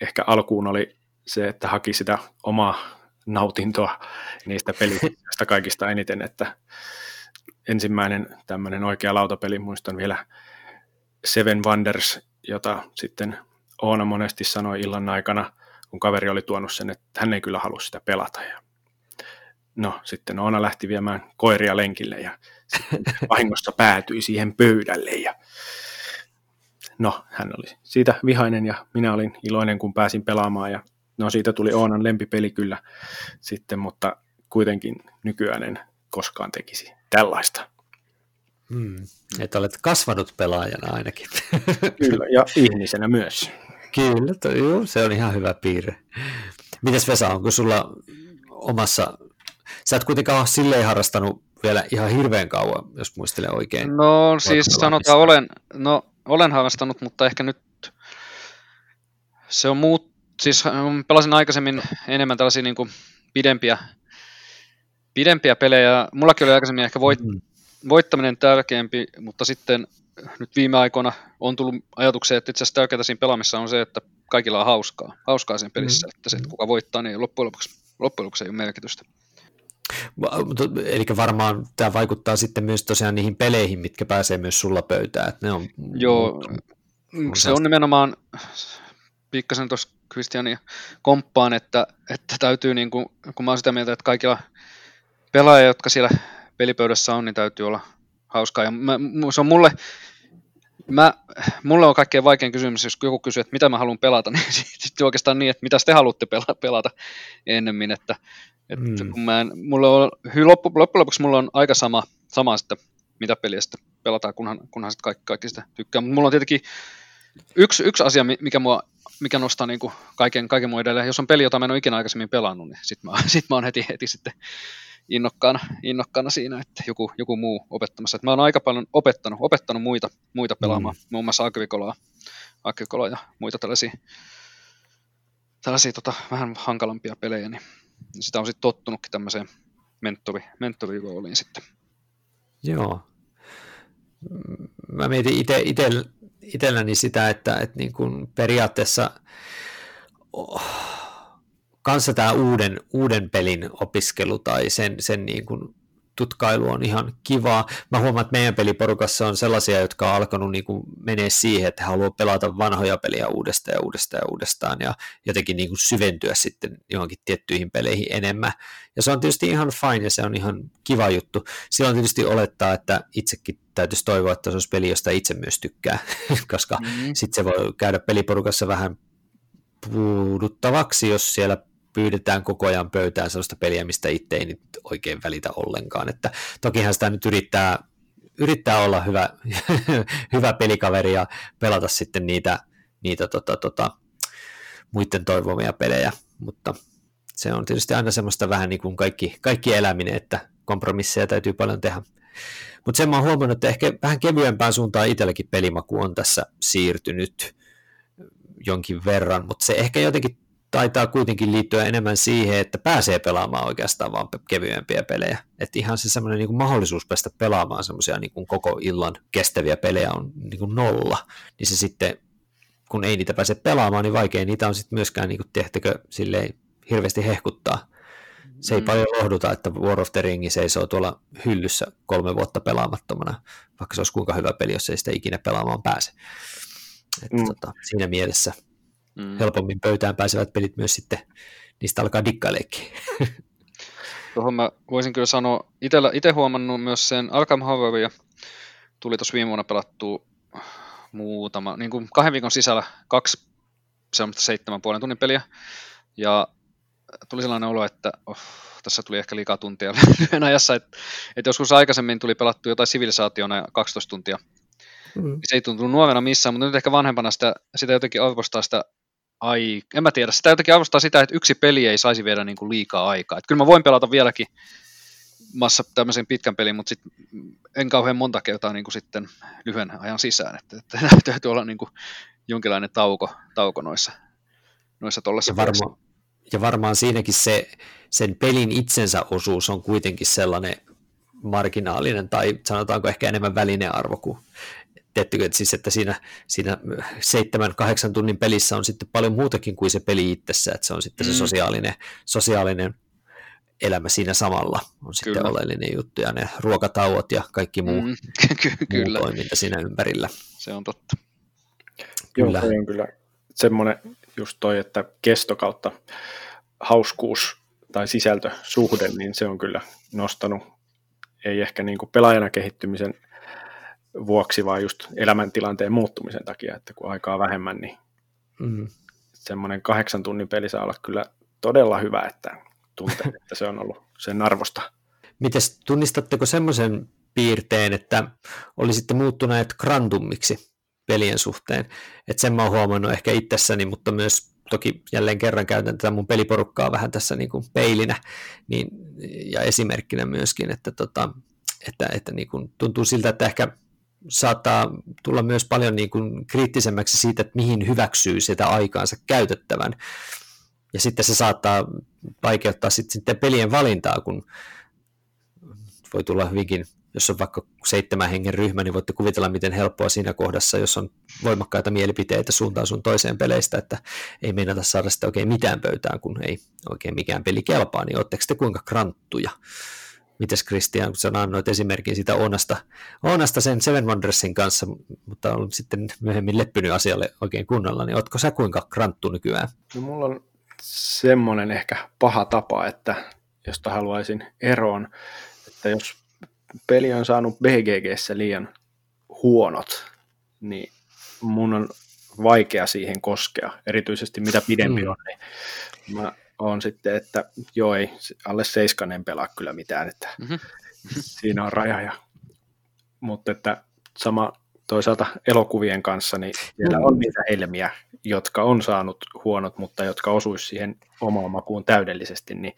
ehkä alkuun oli se, että haki sitä omaa nautintoa niistä pelistä kaikista eniten, että ensimmäinen tämmöinen oikea lautapeli, muistan vielä Seven Wonders, jota sitten Oona monesti sanoi illan aikana, kun kaveri oli tuonut sen, että hän ei kyllä halua sitä pelata. Ja no, sitten Oona lähti viemään koiria lenkille ja vahingossa päätyi siihen pöydälle ja no, hän oli siitä vihainen ja minä olin iloinen, kun pääsin pelaamaan ja no siitä tuli Oonan lempipeli kyllä sitten, mutta kuitenkin nykyään en koskaan tekisi tällaista. Hmm. Että olet kasvanut pelaajana ainakin. Kyllä, ja ihmisenä myös. Kyllä, to, joo, se on ihan hyvä piirre. Mites Vesa, onko sulla omassa, sä et kuitenkaan ole silleen harrastanut vielä ihan hirveän kauan, jos muistelen oikein. No siis sanotaan, olen, no, olen harrastanut, mutta ehkä nyt se on muut, siis pelasin aikaisemmin enemmän tällaisia niin kuin pidempiä, pidempiä pelejä. Mullakin oli aikaisemmin ehkä voit, mm. Voittaminen tärkeämpi, mutta sitten nyt viime aikoina on tullut ajatuksia, että itse asiassa tärkeää siinä pelaamissa on se, että kaikilla on hauskaa, hauskaa siinä pelissä, mm. että se, että kuka voittaa, niin loppujen lopuksi, loppujen lopuksi ei ole merkitystä. Eli varmaan tämä vaikuttaa sitten myös tosiaan niihin peleihin, mitkä pääsee myös sulla pöytään. Että ne on, Joo, on se on nimenomaan, pikkasen tuossa Kristiania komppaan, että, että täytyy, niin kuin, kun mä oon sitä mieltä, että kaikilla pelaajilla, jotka siellä pelipöydässä on, niin täytyy olla hauskaa. Ja mä, se on mulle, mä, mulle on kaikkein vaikein kysymys, jos joku kysyy, että mitä mä haluan pelata, niin sitten oikeastaan niin, että mitä te haluatte pelata, pelata ennemmin, että, että mm. kun mä en, mulle on, loppu, loppujen lopuksi mulla on aika sama, sama että mitä peliä sitten pelataan, kunhan, kunhan sitten kaikki, kaikki sitä tykkää. Mutta mulla on tietenkin yksi, yksi asia, mikä, mua, mikä nostaa niin kuin kaiken, kaiken muun edelleen. Jos on peli, jota mä en ole ikinä aikaisemmin pelannut, niin sitten mä, sit mä oon heti, heti sitten innokkaana, innokkaana siinä, että joku, joku muu opettamassa. Et mä oon aika paljon opettanut, opettanut muita, muita pelaamaan, mm. muun muassa Agricolaa, Agricolaa ja muita tällaisia, tällaisia tota, vähän hankalampia pelejä, niin sitä on sitten tottunutkin tämmöiseen mentori, mentorirooliin sitten. Joo. Mä mietin itse, ite, itselläni sitä, että, että niin kuin periaatteessa oh, kanssa tämä uuden, uuden pelin opiskelu tai sen, sen niin kuin tutkailu on ihan kivaa. Mä huomaan, että meidän peliporukassa on sellaisia, jotka on alkanut niin kuin menee siihen, että haluaa pelata vanhoja peliä uudestaan ja uudestaan ja uudestaan ja jotenkin niin kuin syventyä sitten johonkin tiettyihin peleihin enemmän. Ja se on tietysti ihan fine ja se on ihan kiva juttu. Silloin tietysti olettaa, että itsekin täytyisi toivoa, että se olisi peli, josta itse myös tykkää, koska mm-hmm. sitten se voi käydä peliporukassa vähän puuduttavaksi, jos siellä pyydetään koko ajan pöytään sellaista peliä, mistä itse ei nyt oikein välitä ollenkaan. Että tokihan sitä nyt yrittää, yrittää olla hyvä, hyvä pelikaveri ja pelata sitten niitä, niitä tota, tota, muiden toivomia pelejä, mutta se on tietysti aina semmoista vähän niin kuin kaikki, kaikki eläminen, että kompromisseja täytyy paljon tehdä. Mutta sen mä oon huomannut, että ehkä vähän kevyempään suuntaan itselläkin pelimaku on tässä siirtynyt jonkin verran, mutta se ehkä jotenkin taitaa kuitenkin liittyä enemmän siihen, että pääsee pelaamaan oikeastaan vaan kevyempiä pelejä. Että ihan se semmoinen niin mahdollisuus päästä pelaamaan semmoisia niin koko illan kestäviä pelejä on niin kuin nolla, niin se sitten, kun ei niitä pääse pelaamaan, niin vaikea niitä on sitten myöskään, niin kuin, tehtäkö, silleen hirveästi hehkuttaa. Se ei mm. paljon lohduta, että War of the Ring seisoo tuolla hyllyssä kolme vuotta pelaamattomana, vaikka se olisi kuinka hyvä peli, jos ei sitä ikinä pelaamaan pääse. Että mm. tota, siinä mielessä mm. helpommin pöytään pääsevät pelit myös sitten, niistä alkaa dikkaileekin. Tuohon mä voisin kyllä sanoa, itse huomannut myös sen Arkham Horroria, tuli tuossa viime vuonna pelattua muutama, niin kuin kahden viikon sisällä kaksi semmoista seitsemän puolen tunnin peliä, ja tuli sellainen olo, että oh, tässä tuli ehkä liikaa tuntia lyhyen ajassa, että, että joskus aikaisemmin tuli pelattu jotain sivilisaationa 12 tuntia, mm. se ei tuntunut nuorena missään, mutta nyt ehkä vanhempana sitä, sitä jotenkin arvostaa sitä ai, en mä tiedä, sitä jotenkin arvostaa sitä, että yksi peli ei saisi viedä niin kuin liikaa aikaa. Että kyllä mä voin pelata vieläkin massa tämmöisen pitkän pelin, mutta sit en kauhean monta kertaa niin kuin sitten lyhyen ajan sisään. Että, että täytyy olla niin kuin jonkinlainen tauko, tauko noissa, noissa tollessa ja, varma, ja varmaan siinäkin se, sen pelin itsensä osuus on kuitenkin sellainen marginaalinen tai sanotaanko ehkä enemmän välinearvo kuin Teettekö, että, siis, että siinä, siinä seitsemän, kahdeksan tunnin pelissä on sitten paljon muutakin kuin se peli itsessä, että se on sitten mm. se sosiaalinen, sosiaalinen elämä siinä samalla on sitten Kyllä. oleellinen juttu, ja ne ruokatauot ja kaikki muu, mm. Kyllä. muu toiminta siinä ympärillä. Se on totta. Kyllä. Joo, on kyllä semmoinen just toi, että kesto kautta hauskuus tai sisältösuhde, niin se on kyllä nostanut, ei ehkä niin kuin pelaajana kehittymisen vuoksi, vaan just elämäntilanteen muuttumisen takia, että kun aikaa vähemmän, niin mm. semmoinen kahdeksan tunnin peli saa olla kyllä todella hyvä, että tuntee, että se on ollut sen arvosta. Mites tunnistatteko semmoisen piirteen, että olisitte muuttuneet grandummiksi pelien suhteen? Että sen mä oon huomannut ehkä itsessäni, mutta myös toki jälleen kerran käytän tätä mun peliporukkaa vähän tässä niin kuin peilinä niin, ja esimerkkinä myöskin, että, tota, että, että niin kuin tuntuu siltä, että ehkä saattaa tulla myös paljon niin kuin kriittisemmäksi siitä, että mihin hyväksyy sitä aikaansa käytettävän. Ja sitten se saattaa vaikeuttaa sitten, pelien valintaa, kun voi tulla hyvinkin, jos on vaikka seitsemän hengen ryhmä, niin voitte kuvitella, miten helppoa siinä kohdassa, jos on voimakkaita mielipiteitä suuntaan sun toiseen peleistä, että ei meinata saada sitä oikein mitään pöytään, kun ei oikein mikään peli kelpaa, niin ootteko te kuinka kranttuja? Mites Christian, kun sä annoit esimerkin siitä Onasta, Onasta sen Seven Wondersin kanssa, mutta on sitten myöhemmin leppynyt asialle oikein kunnolla, niin ootko sä kuinka kranttu nykyään? No mulla on semmoinen ehkä paha tapa, että josta haluaisin eroon, että jos peli on saanut BGGssä liian huonot, niin mun on vaikea siihen koskea, erityisesti mitä pidempi mm. on, niin mä on sitten, että joo ei, alle seiskanen pelaa kyllä mitään, että mm-hmm. siinä on raja. Ja, mutta että sama toisaalta elokuvien kanssa, niin siellä on niitä helmiä, jotka on saanut huonot, mutta jotka osuisi siihen omaan makuun täydellisesti, niin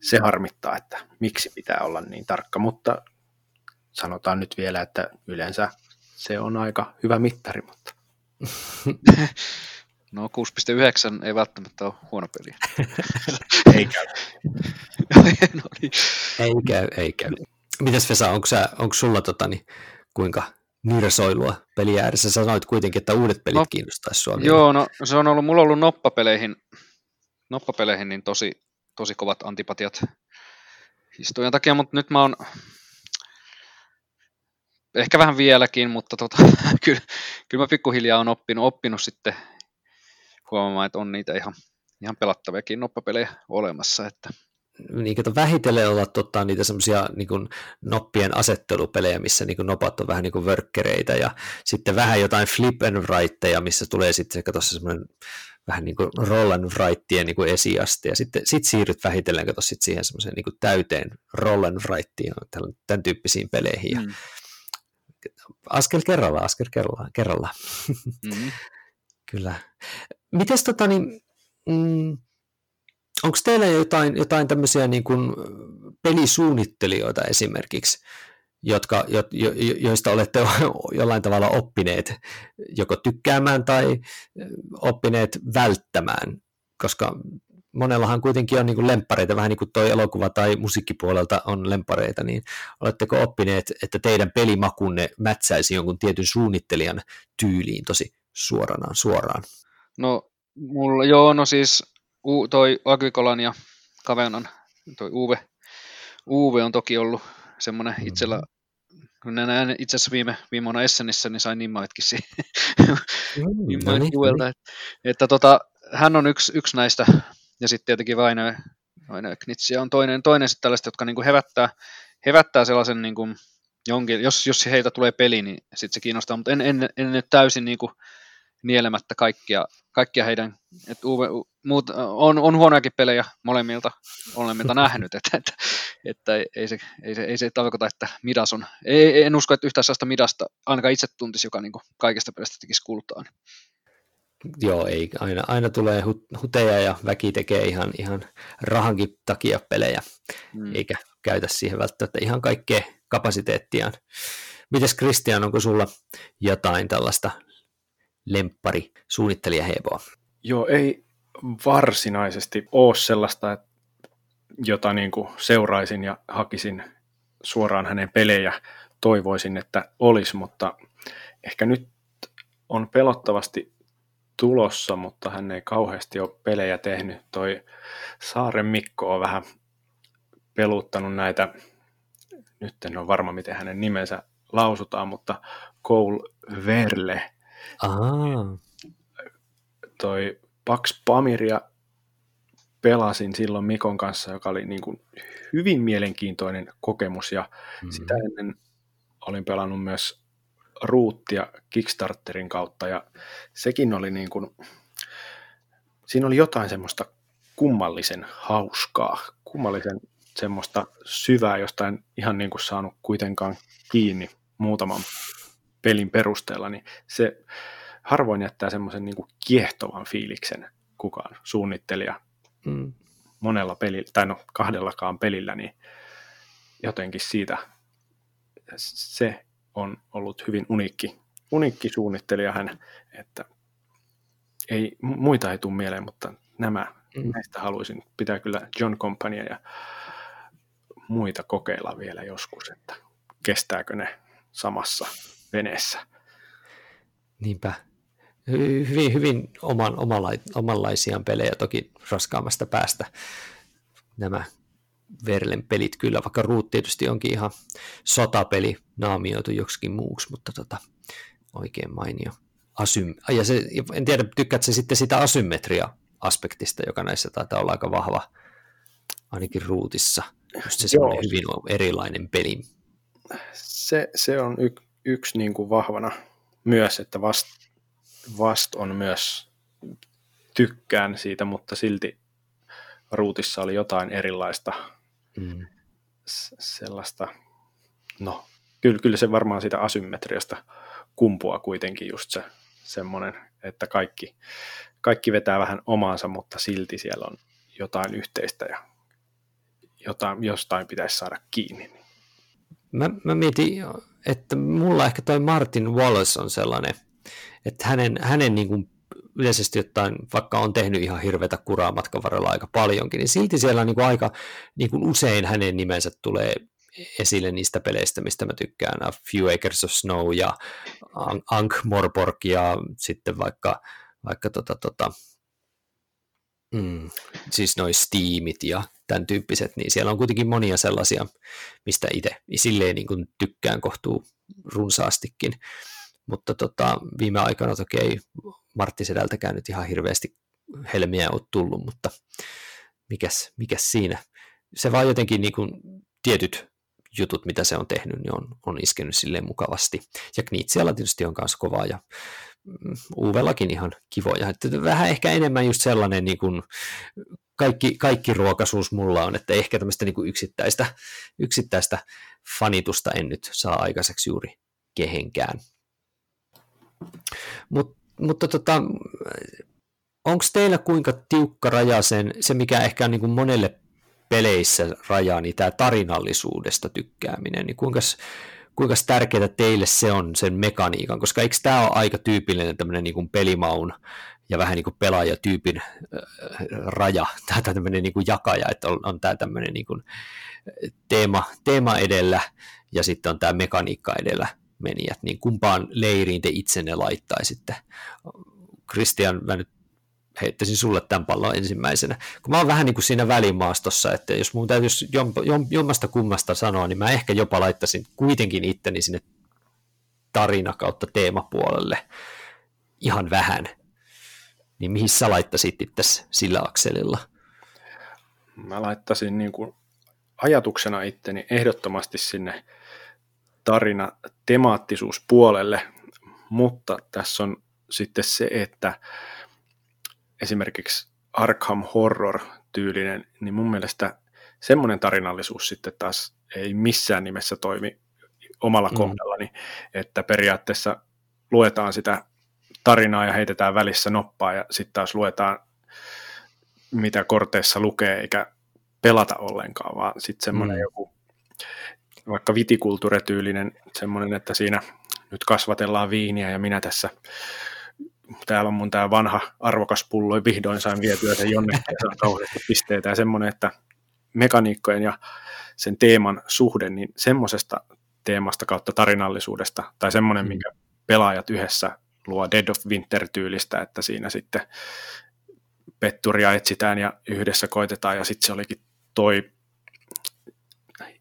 se harmittaa, että miksi pitää olla niin tarkka, mutta sanotaan nyt vielä, että yleensä se on aika hyvä mittari, mutta No 6.9 ei välttämättä ole huono peli. ei käy. no niin. Ei käy, ei käy. Mitäs Vesa, onko, sä, onko sulla tota, niin, kuinka nirsoilua peli ääressä? Sä sanoit kuitenkin, että uudet pelit no, kiinnostaisi sua. Joo, no se on ollut, mulla on ollut noppapeleihin, noppapeleihin niin tosi, tosi kovat antipatiat historian takia, mutta nyt mä oon ehkä vähän vieläkin, mutta tota, kyllä, kyllä mä pikkuhiljaa on oppinut, oppinut sitten huomaamaan, että on niitä ihan, ihan pelattaviakin noppapelejä olemassa. Että. Niin, kato, vähitellen olla tota, niitä semmoisia niin noppien asettelupelejä, missä niin kuin, nopat on vähän niin kuin vörkkereitä ja sitten vähän jotain flip and writeja, missä tulee sitten kato, semmoinen vähän niin kuin roll and writien niin kuin esiaste, ja sitten sit siirryt vähitellen kato, sit siihen semmoiseen niin kuin täyteen roll and writeen, tämän, tyyppisiin peleihin. Ja mm. Askel kerrallaan, askel kerrallaan. kerrallaan. Mm. Kyllä. Mites tota niin, mm, onko teillä jotain, jotain tämmöisiä niin kuin pelisuunnittelijoita esimerkiksi, jotka, jo, jo, joista olette jollain tavalla oppineet joko tykkäämään tai oppineet välttämään, koska monellahan kuitenkin on niin lemppareita, vähän niin kuin toi elokuva tai musiikkipuolelta on lempareita, niin oletteko oppineet, että teidän pelimakunne mätsäisi jonkun tietyn suunnittelijan tyyliin tosi suoranaan suoraan? No, mulla, joo, no siis u, toi Agrikolan ja Kavenan, toi Uwe, Uwe on toki ollut semmoinen mm-hmm. itsellä kun näin itse asiassa viime, viime vuonna Essenissä, niin sain nimmaitkin siihen. niin. Että, että tota, hän on yksi, yksi näistä ja sitten tietenkin Vaino, Vaino Knitsia on toinen, toinen sitten tällaista, jotka niinku hevättää, hevättää sellaisen niinku jonkin, jos, jos heitä tulee peli, niin sitten se kiinnostaa, mutta en, en, en nyt täysin niinku nielemättä kaikkia, kaikkia heidän, että Uwe, muut, on, on huonojakin pelejä molemmilta, molemmilta nähnyt, että, että, että ei, se, ei, se, ei se tarkoita, että Midas on, ei, en usko, että yhtään sellaista Midasta ainakaan itse tuntisi, joka niin kaikista pelistä tekisi kultaa. Niin joo, ei, aina, aina tulee huteja ja väki tekee ihan, ihan rahankin takia pelejä, mm. eikä käytä siihen välttämättä ihan kaikkea kapasiteettiaan. Mites Kristian, onko sulla jotain tällaista lemppari suunnittelijaheboa? Joo, ei varsinaisesti ole sellaista, jota niin kuin seuraisin ja hakisin suoraan hänen pelejä, toivoisin, että olisi, mutta ehkä nyt on pelottavasti tulossa, mutta hän ei kauheasti ole pelejä tehnyt. Toi Saaren Mikko on vähän peluttanut näitä, nyt en ole varma miten hänen nimensä lausutaan, mutta Cole Verle. Aha. Toi Pax Pamiria pelasin silloin Mikon kanssa, joka oli niin kuin hyvin mielenkiintoinen kokemus ja mm-hmm. sitä ennen olin pelannut myös ruuttia Kickstarterin kautta ja sekin oli niin kuin, siinä oli jotain semmoista kummallisen hauskaa, kummallisen semmoista syvää, josta en ihan niin kuin saanut kuitenkaan kiinni muutaman pelin perusteella, niin se harvoin jättää semmoisen niin kuin kiehtovan fiiliksen kukaan suunnittelija mm. monella pelillä, tai no kahdellakaan pelillä, niin jotenkin siitä se on ollut hyvin uniikki, uniikki suunnittelija hän, että ei, muita ei tule mieleen, mutta nämä, mm. näistä haluaisin pitää kyllä John Compania ja muita kokeilla vielä joskus, että kestääkö ne samassa veneessä. Niinpä. Hyvin, hyvin oman, omanlaisiaan pelejä, toki raskaammasta päästä nämä Verlen pelit kyllä, vaikka Root tietysti onkin ihan sotapeli naamioitu joksikin muuksi, mutta tota, oikein mainio. Asym- ja se, en tiedä, tykkäät se sitten sitä asymmetria-aspektista, joka näissä taitaa olla aika vahva, ainakin ruutissa. Just se semmoinen hyvin erilainen peli. Se, se on y, yksi niin kuin vahvana myös, että vast, vast on myös tykkään siitä, mutta silti ruutissa oli jotain erilaista mm. sellaista, no kyllä, kyllä se varmaan sitä asymmetriasta kumpua kuitenkin just se semmoinen, että kaikki, kaikki vetää vähän omaansa, mutta silti siellä on jotain yhteistä ja jotain, jostain pitäisi saada kiinni. Mä, mä mietin, että mulla ehkä toi Martin Wallace on sellainen, että hänen, hänen niin kuin yleisesti ottaen, vaikka on tehnyt ihan hirveätä kuraa matkan varrella aika paljonkin, niin silti siellä niin kuin aika niin kuin usein hänen nimensä tulee esille niistä peleistä, mistä mä tykkään, A Few Acres of Snow ja Ankh Morpork ja sitten vaikka, vaikka tota, tota, mm, siis noin Steamit ja tämän tyyppiset, niin siellä on kuitenkin monia sellaisia, mistä itse silleen niin kuin tykkään kohtuu runsaastikin. Mutta tota, viime aikana toki ei Martti Sedältäkään nyt ihan hirveästi helmiä ole tullut, mutta mikäs, mikäs siinä. Se vaan jotenkin niin kuin tietyt jutut, mitä se on tehnyt, niin on, on iskenyt silleen mukavasti. Ja Knitsialla tietysti on myös kovaa ja mm, Uuvellakin ihan kivoja. Että vähän ehkä enemmän just sellainen niin kuin kaikki, kaikki ruokaisuus mulla on, että ehkä tämmöistä niin kuin yksittäistä, yksittäistä fanitusta en nyt saa aikaiseksi juuri kehenkään. Mut, mutta tota, onko teillä kuinka tiukka raja sen, se, mikä ehkä on niin kuin monelle peleissä rajaa, niin tämä tarinallisuudesta tykkääminen, niin kuinka, kuinka tärkeää teille se on sen mekaniikan, koska eikö tämä ole aika tyypillinen tämmöinen niin kuin pelimaun ja vähän niin kuin pelaajatyypin raja, tai tämmöinen niin kuin jakaja, että on, on tämä tämmöinen niin kuin teema, teema edellä ja sitten on tämä mekaniikka edellä menijät, niin kumpaan leiriin te itsenne laittaisitte? Christian, mä nyt heittäisin sulle tämän pallon ensimmäisenä. Kun mä oon vähän niin kuin siinä välimaastossa, että jos mun täytyisi jommasta kummasta sanoa, niin mä ehkä jopa laittaisin kuitenkin itteni sinne tarina kautta teemapuolelle ihan vähän. Niin mihin sä laittaisit itse sillä akselilla? Mä laittaisin niin kuin ajatuksena itteni ehdottomasti sinne tarina temaattisuuspuolelle, mutta tässä on sitten se, että esimerkiksi Arkham Horror-tyylinen, niin mun mielestä semmoinen tarinallisuus sitten taas ei missään nimessä toimi omalla mm. kohdallani, että periaatteessa luetaan sitä tarinaa ja heitetään välissä noppaa ja sitten taas luetaan mitä korteissa lukee eikä pelata ollenkaan, vaan sitten semmoinen mm. joku vaikka vitikulturetyylinen semmoinen, että siinä nyt kasvatellaan viiniä ja minä tässä täällä on mun tämä vanha arvokas pullo, ja vihdoin sain vietyä sen jonnekin, ja kauheasti pisteitä, ja semmoinen, että mekaniikkojen ja sen teeman suhde, niin semmoisesta teemasta kautta tarinallisuudesta, tai semmoinen, mm. minkä pelaajat yhdessä luo Dead of Winter-tyylistä, että siinä sitten petturia etsitään ja yhdessä koitetaan, ja sitten se olikin toi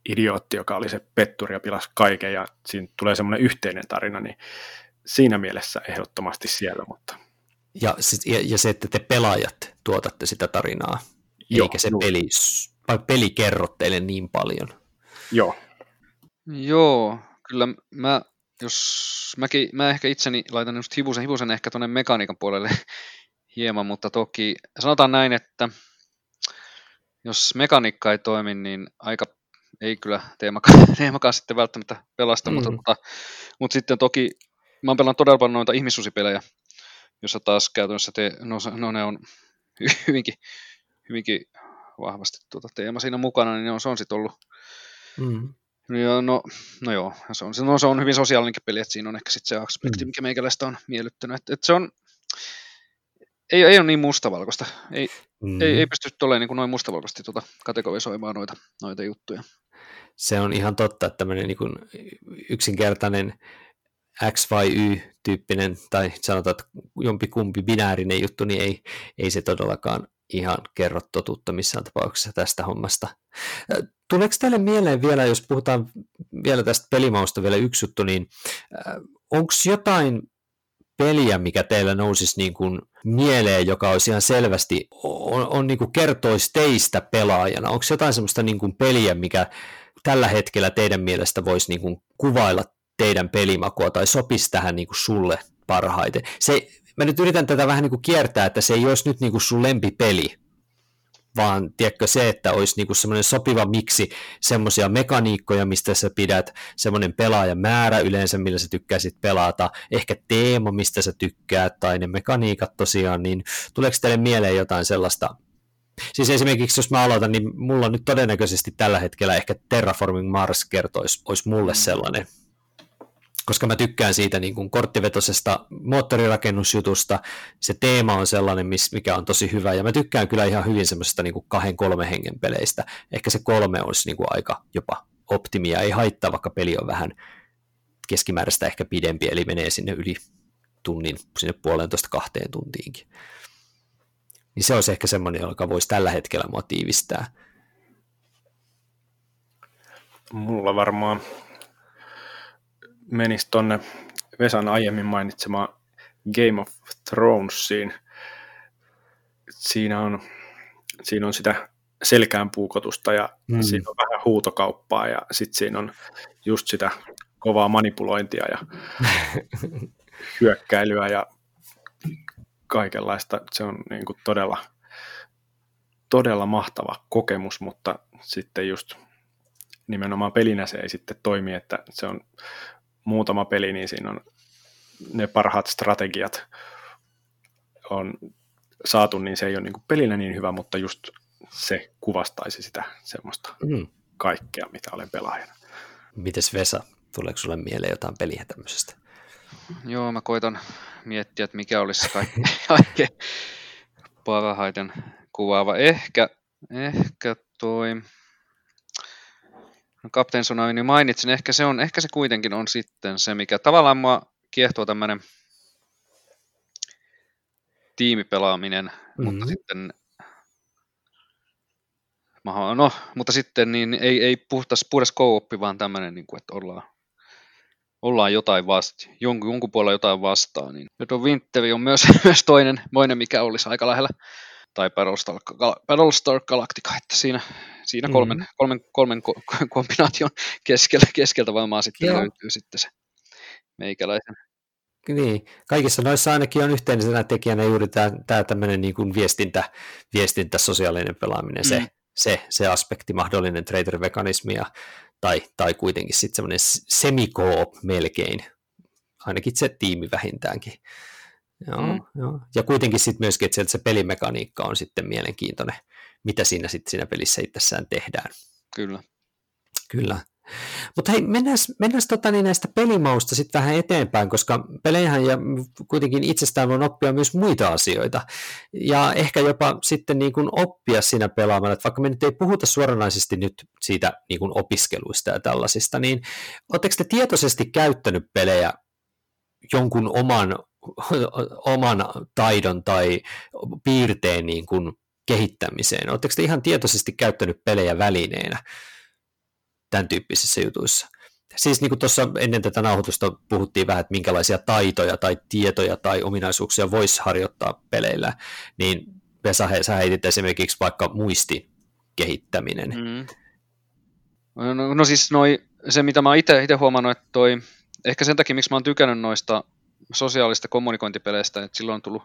idiootti, joka oli se petturi ja pilasi kaiken, ja siinä tulee semmoinen yhteinen tarina, niin siinä mielessä ehdottomasti siellä. Mutta... Ja, ja, ja se, että te pelaajat tuotatte sitä tarinaa, Joo, eikä se peli, vai peli kerro teille niin paljon. Joo. Joo, kyllä mä, jos mäkin, mä ehkä itseni laitan just hivusen, hivusen ehkä tuonne mekaniikan puolelle hieman, mutta toki sanotaan näin, että jos mekaniikka ei toimi, niin aika ei kyllä teemakaan, teemakaan sitten välttämättä pelasta, mm. mutta, mutta, mutta sitten toki mä oon pelannut todella paljon noita ihmissusipelejä, jossa taas käytännössä te, no, no ne on hyvinkin, hyvinkin vahvasti tuota teema siinä mukana, niin on, se on sitten ollut mm. No, no, no joo, se on, no, se on hyvin sosiaalinenkin peli, että siinä on ehkä sitten se aspekti, mm. mikä meikäläistä on miellyttänyt. Että, että se on, ei, ei ole niin mustavalkoista. Ei, mm. ei, ei pysty olemaan niin kuin noin mustavalkoisesti tuota kategorisoimaan noita, noita juttuja. Se on ihan totta, että tämmöinen niin kuin yksinkertainen X vai Y-tyyppinen, tai sanotaan, että jompikumpi binäärinen juttu, niin ei, ei se todellakaan ihan kerro totuutta missään tapauksessa tästä hommasta. Tuleeko teille mieleen vielä, jos puhutaan vielä tästä pelimausta vielä yksi juttu, niin onko jotain peliä, mikä teillä nousisi niin kuin mieleen, joka olisi ihan selvästi, on, on niin kuin kertoisi teistä pelaajana? Onko jotain sellaista niin kuin peliä, mikä tällä hetkellä teidän mielestä voisi niin kuin kuvailla teidän pelimakua tai sopisi tähän niin kuin sulle parhaiten? Se, mä nyt yritän tätä vähän niin kuin kiertää, että se ei olisi nyt niin kuin sun lempipeli, vaan tiedätkö se, että olisi niinku semmoinen sopiva miksi semmoisia mekaniikkoja, mistä sä pidät, semmoinen pelaajan määrä yleensä, millä sä tykkäisit pelata, ehkä teema, mistä sä tykkäät, tai ne mekaniikat tosiaan, niin tuleeko teille mieleen jotain sellaista, Siis esimerkiksi jos mä aloitan, niin mulla nyt todennäköisesti tällä hetkellä ehkä Terraforming Mars kertoisi, olisi mulle sellainen koska mä tykkään siitä niin kuin korttivetosesta moottorirakennusjutusta. Se teema on sellainen, mikä on tosi hyvä, ja mä tykkään kyllä ihan hyvin semmoisesta niin kahden kolme hengen peleistä. Ehkä se kolme olisi niin kuin aika jopa optimia, ei haittaa, vaikka peli on vähän keskimääräistä ehkä pidempi, eli menee sinne yli tunnin, sinne puolentoista kahteen tuntiinkin. Niin se olisi ehkä semmoinen, joka voisi tällä hetkellä mua tiivistää. Mulla varmaan menisi tuonne Vesan aiemmin mainitsemaan Game of Thronesiin. Siinä on, siinä on sitä selkään puukotusta ja mm. siinä on vähän huutokauppaa ja sitten siinä on just sitä kovaa manipulointia ja hyökkäilyä ja kaikenlaista. Se on niin kuin todella, todella mahtava kokemus, mutta sitten just nimenomaan pelinä se ei sitten toimi, että se on muutama peli, niin siinä on ne parhaat strategiat on saatu, niin se ei ole niin kuin pelinä niin hyvä, mutta just se kuvastaisi sitä semmoista mm. kaikkea, mitä olen pelaajana. Mites Vesa, tuleeko sulle mieleen jotain peliä tämmöisestä? Joo, mä koitan miettiä, että mikä olisi kaikkein parhaiten kuvaava. Ehkä, ehkä toi no Captain Tsunami, niin mainitsin, ehkä se, on, ehkä se kuitenkin on sitten se, mikä tavallaan mua kiehtoo tämmöinen tiimipelaaminen, mm-hmm. mutta sitten no, mutta sitten niin ei, ei puhtas, puhdas co vaan tämmöinen, niin kuin, että ollaan, ollaan jotain vasta, jonkun, jonkun puolella jotain vastaan. Niin. Nyt on Winteri on myös, myös toinen, moinen, mikä olisi aika lähellä, tai Battlestar, Battlestar Galactica, että siinä, siinä kolmen, mm-hmm. kolmen, kolmen kombinaation keskellä, keskeltä varmaan sitten Joo. löytyy sitten se meikäläisen niin, kaikissa noissa ainakin on yhteisenä tekijänä juuri tämä, tämä tämmöinen niin kuin viestintä, viestintä, sosiaalinen pelaaminen, mm. se, se, se aspekti, mahdollinen trader-mekanismi ja, tai, tai kuitenkin sitten semmoinen semi melkein, ainakin se tiimi vähintäänkin. Joo, mm. joo. Ja kuitenkin sitten myöskin, että se pelimekaniikka on sitten mielenkiintoinen, mitä siinä sitten siinä pelissä itsessään tehdään. Kyllä. Kyllä. Mutta hei, mennään, mennään tota niin näistä pelimausta sitten vähän eteenpäin, koska pelejähän ja kuitenkin itsestään on oppia myös muita asioita. Ja ehkä jopa sitten niin kuin oppia siinä pelaamalla, että vaikka me nyt ei puhuta suoranaisesti nyt siitä niin kuin opiskeluista ja tällaisista, niin oletteko te tietoisesti käyttänyt pelejä jonkun oman, oman taidon tai piirteen niin kuin kehittämiseen? Oletteko te ihan tietoisesti käyttänyt pelejä välineenä? tämän tyyppisissä jutuissa. Siis niin kuin tuossa ennen tätä nauhoitusta puhuttiin vähän, että minkälaisia taitoja tai tietoja tai ominaisuuksia voisi harjoittaa peleillä, niin Vesa, sä heitit esimerkiksi vaikka muistin kehittäminen. Mm. No, no siis noi, se, mitä mä itse huomannut, että toi, ehkä sen takia, miksi mä oon tykännyt noista sosiaalista kommunikointipeleistä, että silloin on tullut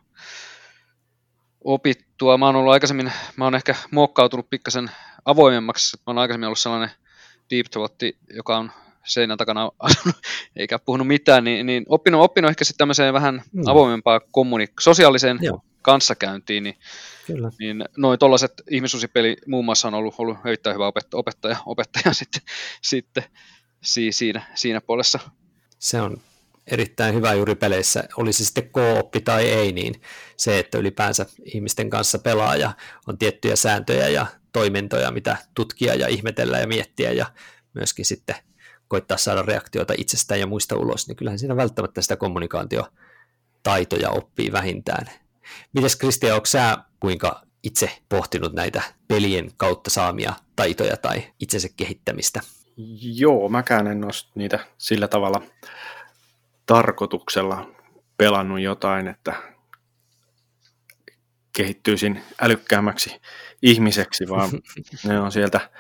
opittua. Mä oon ollut aikaisemmin, mä oon ehkä muokkautunut pikkasen avoimemmaksi. Mä oon aikaisemmin ollut sellainen Deep Throatti, joka on seinän takana asunut eikä puhunut mitään, niin, niin oppinut, oppinut ehkä sitten tämmöiseen vähän mm. avoimempaa kommunik- sosiaaliseen Joo. kanssakäyntiin, niin, Kyllä. niin noin tuollaiset ihmisuusipeli muun muassa on ollut, ollut erittäin hyvä opettaja, opettaja, opettaja sitten, sitten siinä, siinä puolessa. Se on erittäin hyvä juuri peleissä, olisi sitten kooppi tai ei, niin se, että ylipäänsä ihmisten kanssa pelaa ja on tiettyjä sääntöjä ja toimintoja, mitä tutkia ja ihmetellä ja miettiä ja myöskin sitten koittaa saada reaktioita itsestään ja muista ulos, niin kyllähän siinä välttämättä sitä kommunikaatiotaitoja oppii vähintään. Mites Kristian, onko sä kuinka itse pohtinut näitä pelien kautta saamia taitoja tai itsensä kehittämistä? Joo, mäkään en ole niitä sillä tavalla tarkoituksella pelannut jotain, että kehittyisin älykkäämmäksi ihmiseksi, vaan ne on sieltä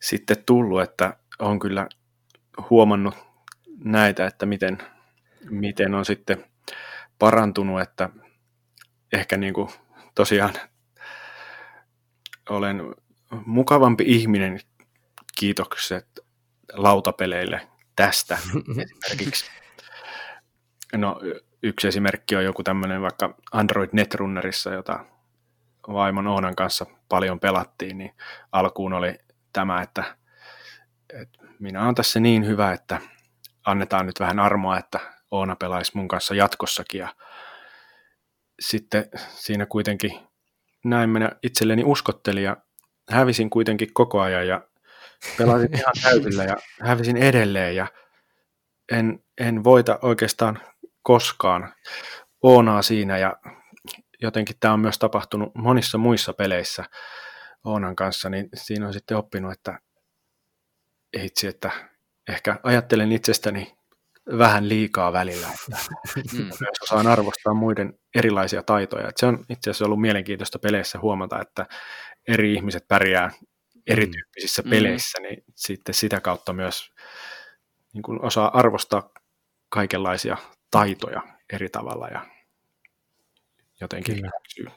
sitten tullut, että on kyllä huomannut näitä, että miten, miten on sitten parantunut, että ehkä niin kuin tosiaan olen mukavampi ihminen, kiitokset lautapeleille tästä esimerkiksi. No yksi esimerkki on joku tämmöinen vaikka Android Netrunnerissa, jota vaimon Oonan kanssa paljon pelattiin, niin alkuun oli tämä, että, että minä olen tässä niin hyvä, että annetaan nyt vähän armoa, että Oona pelaisi mun kanssa jatkossakin. Ja sitten siinä kuitenkin näin minä itselleni uskottelin ja hävisin kuitenkin koko ajan ja pelasin ihan täysillä ja hävisin edelleen ja en, en voita oikeastaan koskaan Oonaa siinä ja jotenkin tämä on myös tapahtunut monissa muissa peleissä Oonan kanssa, niin siinä on sitten oppinut, että itse, että ehkä ajattelen itsestäni vähän liikaa välillä, että mm. myös osaan arvostaa muiden erilaisia taitoja. Että se on itse asiassa ollut mielenkiintoista peleissä huomata, että eri ihmiset pärjää erityyppisissä mm. peleissä, niin sitten sitä kautta myös niin kuin osaa arvostaa kaikenlaisia taitoja eri tavalla ja jotenkin Kyllä.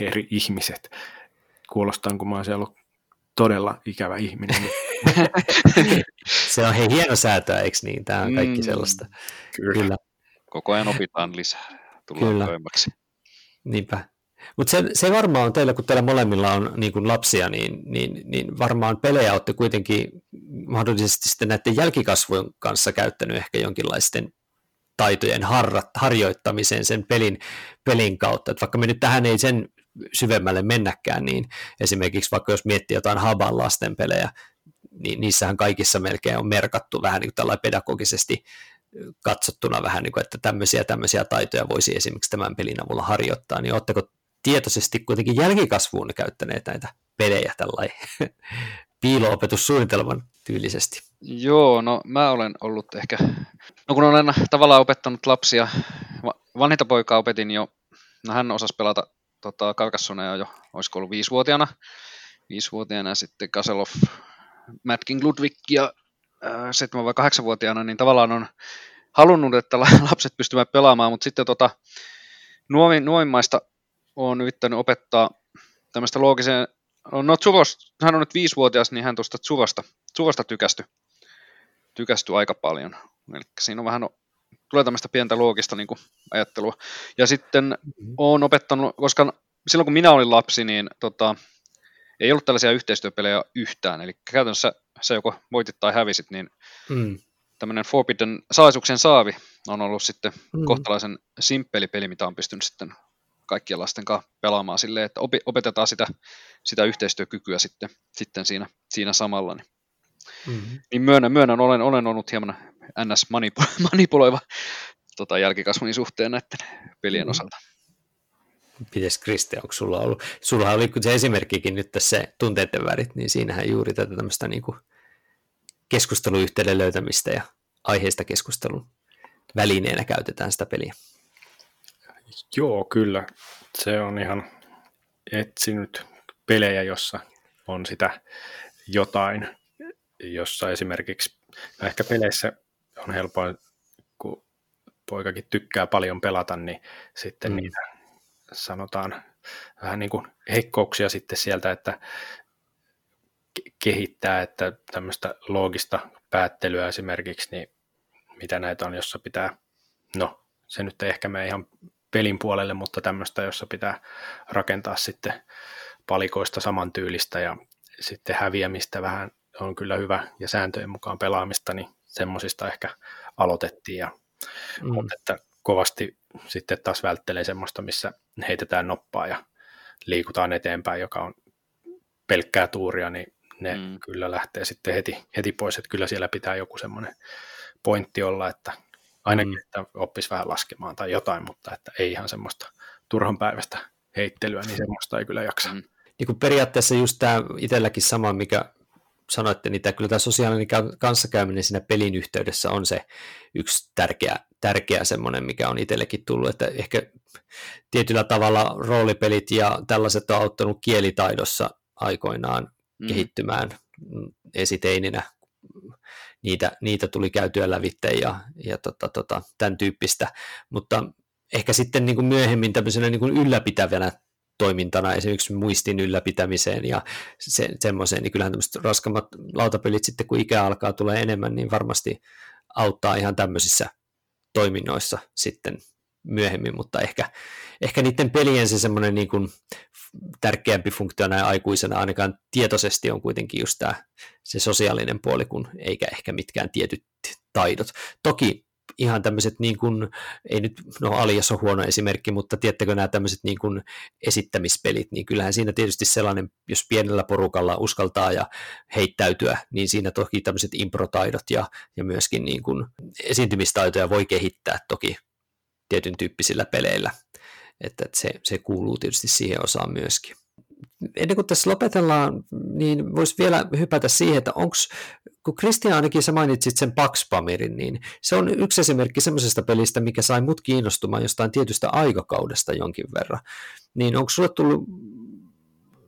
eri ihmiset. Kuulostaa, kun mä olisin ollut todella ikävä ihminen. se on hei hieno säätöä, eikö niin? Tämä on kaikki mm, sellaista. Kyllä. Kyllä. Koko ajan opitaan lisää, tullaan Kyllä. Voimaksi. Niinpä. Mutta se, se varmaan on teillä, kun teillä molemmilla on niin kuin lapsia, niin, niin, niin varmaan pelejä olette kuitenkin mahdollisesti sitten näiden jälkikasvujen kanssa käyttänyt ehkä jonkinlaisten taitojen harra, harjoittamiseen sen pelin, pelin kautta. Et vaikka me nyt tähän ei sen syvemmälle mennäkään, niin esimerkiksi vaikka jos miettii jotain Haban lastenpelejä, niin niissähän kaikissa melkein on merkattu vähän niin kuin pedagogisesti katsottuna vähän niin kuin, että tämmöisiä tämmöisiä taitoja voisi esimerkiksi tämän pelin avulla harjoittaa, niin oletteko tietoisesti kuitenkin jälkikasvuun käyttäneet näitä pelejä tällainen piilo-opetussuunnitelman tyylisesti? Joo, no mä olen ollut ehkä, no kun olen tavallaan opettanut lapsia, vanhinta poikaa opetin jo, no hän osasi pelata tota, Carcassonea jo, olisiko ollut viisivuotiaana, viisivuotiaana sitten Kaselov, Mad King Ludwig ja äh, 7- vai 8-vuotiaana, niin tavallaan on halunnut, että lapset pystyvät pelaamaan, mutta sitten tota, nuovin, nuovimmaista on yrittänyt opettaa tämmöistä loogiseen, no Tsuvos, hän on nyt viisivuotias, niin hän tuosta Tsuvasta, Tsuvasta tykästy, tykästy aika paljon. Eli siinä on vähän, tulee tämmöistä pientä loogista niin kuin, ajattelua. Ja sitten mm-hmm. olen opettanut, koska silloin kun minä olin lapsi, niin tota, ei ollut tällaisia yhteistyöpelejä yhtään. Eli käytännössä se joko voitit tai hävisit, niin mm. tämmöinen Forbidden salaisuuksien saavi on ollut sitten mm. kohtalaisen simppeli peli, mitä on pystynyt sitten kaikkien lasten kanssa pelaamaan silleen, että opetetaan sitä, sitä yhteistyökykyä sitten, sitten siinä, siinä samalla. Niin, mm-hmm. niin myönnän, myönnän olen, olen ollut hieman NS-manipuloiva tota, jälkikasvun suhteen näiden pelien mm-hmm. osalta. Pitäis Kristi, onko sulla ollut, sulla oli se esimerkkikin nyt tässä tunteiden värit, niin siinähän juuri tätä tämmöistä niin kuin keskusteluyhteyden löytämistä ja aiheesta keskustelun välineenä käytetään sitä peliä. Joo, kyllä. Se on ihan etsinyt pelejä, jossa on sitä jotain, jossa esimerkiksi, no ehkä peleissä on helpoin, kun poikakin tykkää paljon pelata, niin sitten mm. niitä sanotaan vähän niin kuin heikkouksia sitten sieltä, että kehittää, että tämmöistä loogista päättelyä esimerkiksi, niin mitä näitä on, jossa pitää, no se nyt ei ehkä mene ihan pelin puolelle, mutta tämmöistä, jossa pitää rakentaa sitten palikoista samantyylistä ja sitten häviämistä vähän on kyllä hyvä ja sääntöjen mukaan pelaamista, niin semmoisista ehkä aloitettiin ja mm. mutta että kovasti sitten taas välttelee semmoista, missä heitetään noppaa ja liikutaan eteenpäin, joka on pelkkää tuuria, niin ne mm. kyllä lähtee sitten heti, heti pois, että kyllä siellä pitää joku semmoinen pointti olla, että ainakin, mm. että oppisi vähän laskemaan tai jotain, mutta että ei ihan semmoista turhan päivästä heittelyä, niin semmoista ei kyllä jaksa. Mm. Niin kuin periaatteessa just tämä itselläkin sama, mikä sanoitte, niin tämä, kyllä tämä sosiaalinen kanssakäyminen siinä pelin yhteydessä on se yksi tärkeä, tärkeä semmoinen, mikä on itsellekin tullut, että ehkä tietyllä tavalla roolipelit ja tällaiset on auttanut kielitaidossa aikoinaan mm. kehittymään esiteininä niitä, niitä tuli käytyä lävitte ja, ja tota, tota, tämän tyyppistä, mutta ehkä sitten niin kuin myöhemmin tämmöisenä niin kuin ylläpitävänä toimintana esimerkiksi muistin ylläpitämiseen ja se, semmoiseen, niin kyllähän tämmöiset raskammat lautapelit sitten, kun ikä alkaa tulee enemmän, niin varmasti auttaa ihan tämmöisissä toiminnoissa sitten myöhemmin, mutta ehkä, ehkä niiden pelien se semmoinen niin kuin tärkeämpi funktio näin aikuisena ainakaan tietoisesti on kuitenkin just tämä se sosiaalinen puoli, kun eikä ehkä mitkään tietyt taidot. Toki ihan tämmöiset niin kuin, ei nyt, no Alias on huono esimerkki, mutta tiettäkö nämä tämmöiset niin kuin esittämispelit, niin kyllähän siinä tietysti sellainen, jos pienellä porukalla uskaltaa ja heittäytyä, niin siinä toki tämmöiset improtaidot ja, ja myöskin niin kuin esiintymistaitoja voi kehittää toki tietyn tyyppisillä peleillä, että, että se, se kuuluu tietysti siihen osaan myöskin ennen kuin tässä lopetellaan, niin voisi vielä hypätä siihen, että onko, kun Kristian ainakin sä mainitsit sen Paxpamirin, niin se on yksi esimerkki semmoisesta pelistä, mikä sai mut kiinnostumaan jostain tietystä aikakaudesta jonkin verran. Niin onko sulle tullut,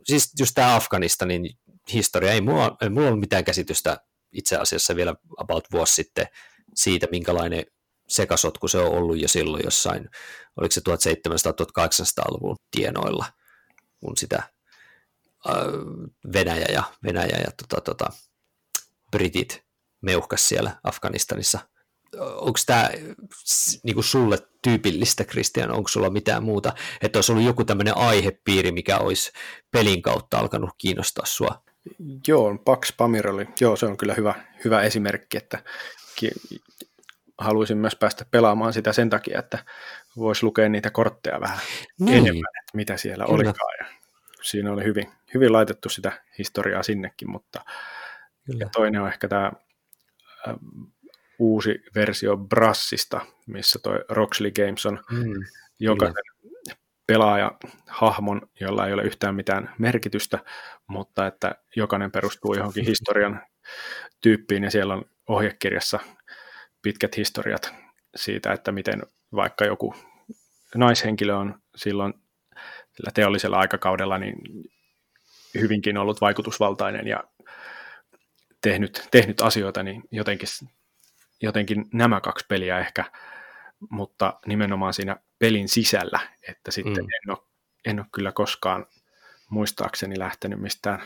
siis just tämä Afganistanin historia, ei mulla, ei mulla ole mitään käsitystä itse asiassa vielä about vuosi sitten siitä, minkälainen sekasotku se on ollut jo silloin jossain, oliko se 1700-1800-luvun tienoilla, kun sitä Venäjä ja, Venäjä ja tota, tota, britit meuhkas siellä Afganistanissa. Onko tämä niinku sulle tyypillistä, Christian, onko sulla mitään muuta, että olisi ollut joku tämmöinen aihepiiri, mikä olisi pelin kautta alkanut kiinnostaa sua? Joo, Pax Pamir oli, joo se on kyllä hyvä, hyvä esimerkki, että haluaisin myös päästä pelaamaan sitä sen takia, että voisi lukea niitä kortteja vähän niin. enemmän, että mitä siellä kyllä. olikaan. Ja siinä oli hyvin, hyvin laitettu sitä historiaa sinnekin, mutta kyllä. toinen on ehkä tämä uusi versio Brassista, missä toi Roxley Games on mm, jokaisen pelaaja hahmon, jolla ei ole yhtään mitään merkitystä, mutta että jokainen perustuu johonkin historian tyyppiin ja siellä on ohjekirjassa pitkät historiat siitä, että miten vaikka joku naishenkilö on silloin sillä teollisella aikakaudella niin hyvinkin ollut vaikutusvaltainen ja tehnyt, tehnyt asioita, niin jotenkin, jotenkin nämä kaksi peliä ehkä, mutta nimenomaan siinä pelin sisällä, että sitten mm. en, ole, en ole kyllä koskaan muistaakseni lähtenyt mistään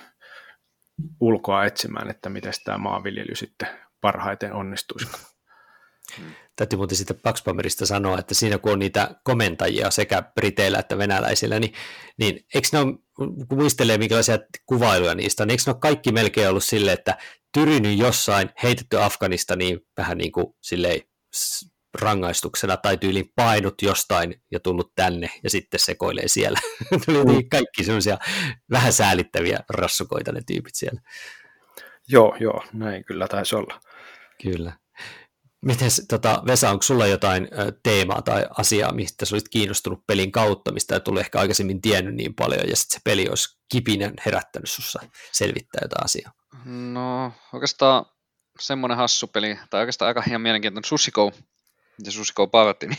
ulkoa etsimään, että miten tämä maanviljely sitten parhaiten onnistuisi. Täytyy muuten sitten Paxpamerista sanoa, että siinä kun on niitä komentajia sekä briteillä että venäläisillä, niin, niin eikö ne ole, kun muistelee minkälaisia kuvailuja niistä, niin eikö ne ole kaikki melkein ollut sille, että tyrinyt jossain, heitetty Afganistaniin vähän niin kuin silleen rangaistuksena tai tyyliin painut jostain ja tullut tänne ja sitten sekoilee siellä. Tuli mm. kaikki semmoisia vähän säälittäviä rassukoita ne tyypit siellä. Joo, joo, näin kyllä taisi olla. Kyllä. Miten, tota, Vesa, onko sulla jotain teemaa tai asiaa, mistä sä olisit kiinnostunut pelin kautta, mistä et ole ehkä aikaisemmin tiennyt niin paljon, ja sitten se peli olisi kipinen herättänyt sussa selvittää jotain asiaa? No, oikeastaan semmoinen hassu peli, tai oikeastaan aika ihan mielenkiintoinen Susiko, ja Susiko Party, niin,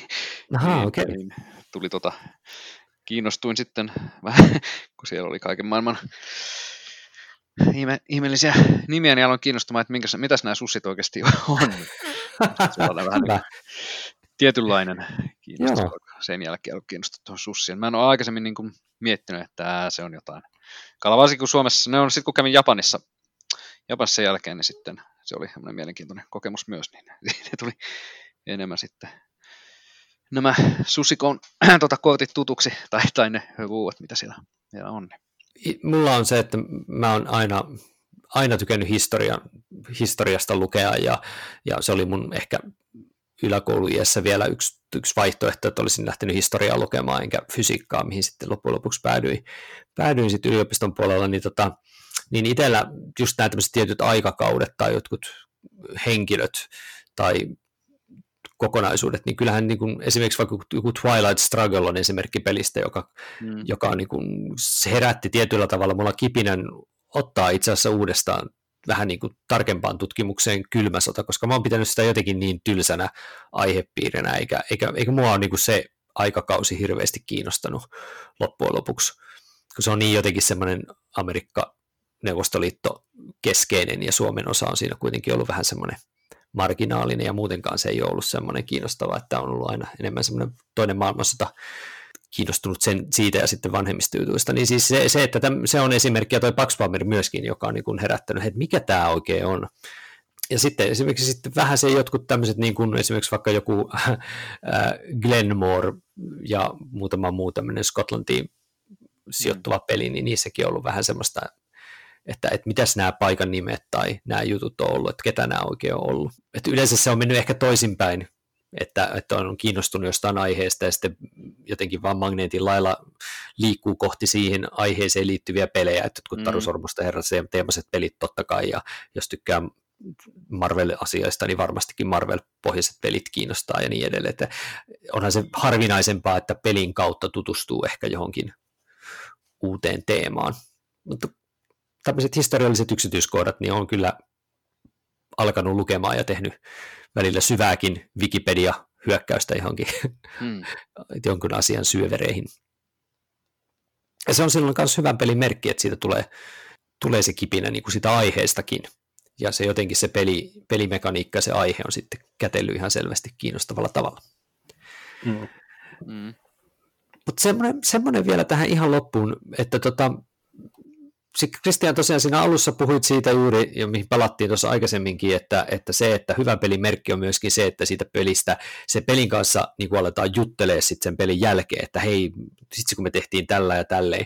Aha, niin, okay. niin tuli tota, kiinnostuin sitten vähän, kun siellä oli kaiken maailman ihme, ihmeellisiä nimiä, niin aloin kiinnostumaan, että minkäs, mitäs nämä sussit oikeasti on. On vähän niin tietynlainen kiinnostus. Joo. Sen jälkeen ollut kiinnostunut tuohon sussien. Mä en ole aikaisemmin niin kuin miettinyt, että se on jotain. Kala varsinkin kun Suomessa, ne on sitten kun kävin Japanissa, Japanissa sen jälkeen, niin sitten se oli semmoinen mielenkiintoinen kokemus myös, niin ne tuli enemmän sitten nämä susikon tota, kortit tutuksi, tai, tai ne ruuat, mitä siellä, siellä on. Niin mulla on se, että mä oon aina, aina tykännyt historia, historiasta lukea ja, ja se oli mun ehkä yläkouluiässä vielä yksi, yksi vaihtoehto, että olisin lähtenyt historiaa lukemaan enkä fysiikkaa, mihin sitten loppujen lopuksi päädyin, päädyin sitten yliopiston puolella, niin, tota, niin itsellä just nämä tämmöiset tietyt aikakaudet tai jotkut henkilöt tai kokonaisuudet, niin kyllähän niin kuin, esimerkiksi vaikka joku Twilight Struggle on esimerkki pelistä, joka, mm. joka niin kuin, se herätti tietyllä tavalla mulla kipinän ottaa itse asiassa uudestaan vähän niin kuin tarkempaan tutkimukseen kylmä sota, koska mä oon pitänyt sitä jotenkin niin tylsänä aihepiirinä, eikä, eikä, eikä mua ole niin kuin se aikakausi hirveästi kiinnostanut loppujen lopuksi, kun se on niin jotenkin semmoinen Amerikka Neuvostoliitto keskeinen ja Suomen osa on siinä kuitenkin ollut vähän semmoinen marginaalinen ja muutenkaan se ei ole ollut semmoinen kiinnostava, että on ollut aina enemmän semmoinen toinen maailmansota kiinnostunut sen, siitä ja sitten vanhemmista jutuista. Niin siis se, se että täm, se on esimerkki, ja toi Pax Palmer myöskin, joka on niin kuin herättänyt, että mikä tämä oikein on. Ja sitten esimerkiksi sitten vähän se jotkut tämmöiset, niin kuin esimerkiksi vaikka joku äh, Glenmore ja muutama muu tämmöinen Skotlantiin sijoittuva peli, niin niissäkin on ollut vähän semmoista että, että mitäs nämä paikan nimet tai nämä jutut on ollut, että ketä nämä oikein on ollut. Että yleensä se on mennyt ehkä toisinpäin, että, että on kiinnostunut jostain aiheesta ja sitten jotenkin vaan magneetin lailla liikkuu kohti siihen aiheeseen liittyviä pelejä, että kun mm. Taru Sormusta herrat teemaiset pelit totta kai, ja jos tykkää Marvel-asioista, niin varmastikin Marvel-pohjaiset pelit kiinnostaa ja niin edelleen. Että onhan se harvinaisempaa, että pelin kautta tutustuu ehkä johonkin uuteen teemaan. Mutta tämmöiset historialliset yksityiskohdat, niin on kyllä alkanut lukemaan ja tehnyt välillä syvääkin Wikipedia-hyökkäystä johonkin hmm. jonkun asian syövereihin. Ja se on silloin myös hyvän pelin merkki, että siitä tulee, tulee se kipinä niin kuin sitä aiheestakin. Ja se jotenkin se peli, pelimekaniikka ja se aihe on sitten kätellyt ihan selvästi kiinnostavalla tavalla. Hmm. Hmm. Mutta semmoinen, semmoinen vielä tähän ihan loppuun, että tota, Kristian tosiaan siinä alussa puhuit siitä juuri, ja mihin palattiin tuossa aikaisemminkin, että, että se, että hyvä pelimerkki on myöskin se, että siitä pelistä, se pelin kanssa niin kuin aletaan juttelee sitten sen pelin jälkeen, että hei, sitten kun me tehtiin tällä ja tälleen,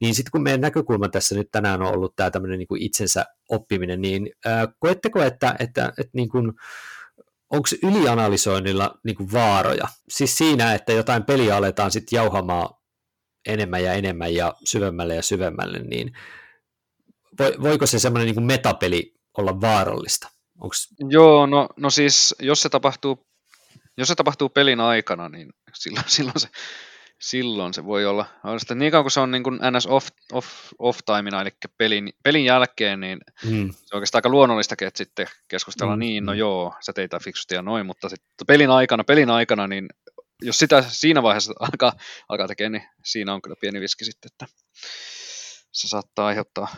niin sitten kun meidän näkökulma tässä nyt tänään on ollut tämä tämmöinen niin kuin itsensä oppiminen, niin äh, koetteko, että, että, että niin kuin, onko ylianalysoinnilla niin kuin vaaroja? Siis siinä, että jotain peliä aletaan sitten jauhamaan enemmän ja enemmän ja syvemmälle ja syvemmälle, niin voiko se semmoinen niin metapeli olla vaarallista? Onks... Joo, no, no siis jos se tapahtuu jos se tapahtuu pelin aikana, niin silloin, silloin, se, silloin se voi olla. Että niin kauan kuin se on niin kuin NS off, off, off timena, eli pelin, pelin jälkeen, niin mm. se on oikeastaan aika luonnollistakin, että sitten keskustellaan mm. niin, no mm. joo, sä teit fiksusti ja noin, mutta sitten pelin aikana, pelin aikana, niin jos sitä siinä vaiheessa alkaa, alkaa tekemään, niin siinä on kyllä pieni viski sitten, että se saattaa aiheuttaa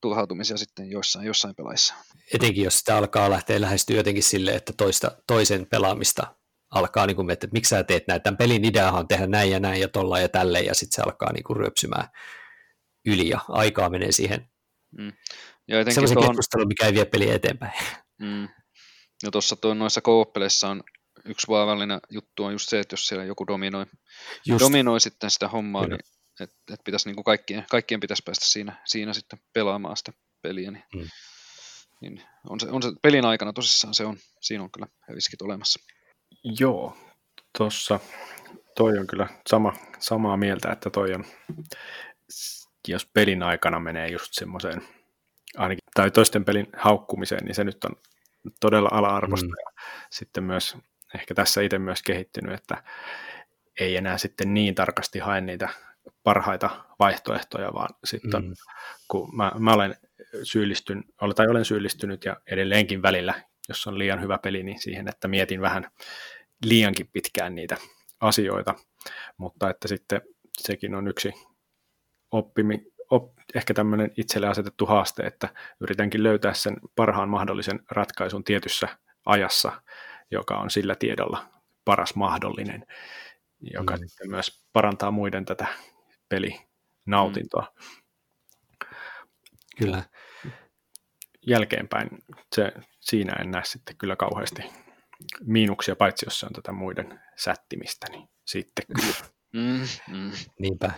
tuhautumisia sitten joissain, jossain pelaissa. Etenkin jos sitä alkaa lähteä lähestyä jotenkin sille, että toista, toisen pelaamista alkaa, niin kuin, että miksi sä teet näin, tämän pelin ideahan on tehdä näin ja näin ja tolla ja tälleen, ja sitten se alkaa niin kuin ryöpsymään yli ja aikaa menee siihen. Mm. Ja Sellaisen tuohon... keskustelun, mikä ei vie peliä eteenpäin. Mm. Ja tuossa noissa co on yksi vaarallinen juttu on just se, että jos siellä joku dominoi, just. dominoi sitten sitä hommaa, Kyllä. niin että et pitäisi niin kuin kaikkien, kaikkien pitäisi päästä siinä, siinä sitten pelaamaan sitä peliä, niin, mm. niin on, se, on se pelin aikana tosissaan se on, siinä on kyllä riskit olemassa. Joo, tuossa toi on kyllä sama, samaa mieltä, että toi on, jos pelin aikana menee just semmoiseen, ainakin, tai toisten pelin haukkumiseen, niin se nyt on todella ala-arvosta. Mm. Ja sitten myös ehkä tässä itse myös kehittynyt, että ei enää sitten niin tarkasti hae niitä parhaita vaihtoehtoja, vaan sitten mm. kun mä, mä olen syyllistyn, tai olen syyllistynyt ja edelleenkin välillä, jos on liian hyvä peli, niin siihen, että mietin vähän liiankin pitkään niitä asioita, mutta että sitten sekin on yksi oppimi, op, ehkä tämmöinen itselle asetettu haaste, että yritänkin löytää sen parhaan mahdollisen ratkaisun tietyssä ajassa, joka on sillä tiedolla paras mahdollinen, joka mm. sitten myös parantaa muiden tätä pelinautintoa. Mm. Kyllä. Jälkeenpäin se, siinä en näe sitten kyllä kauheasti miinuksia, paitsi jos se on tätä muiden sättimistä, niin sitten kyllä. Mm, mm. Niinpä.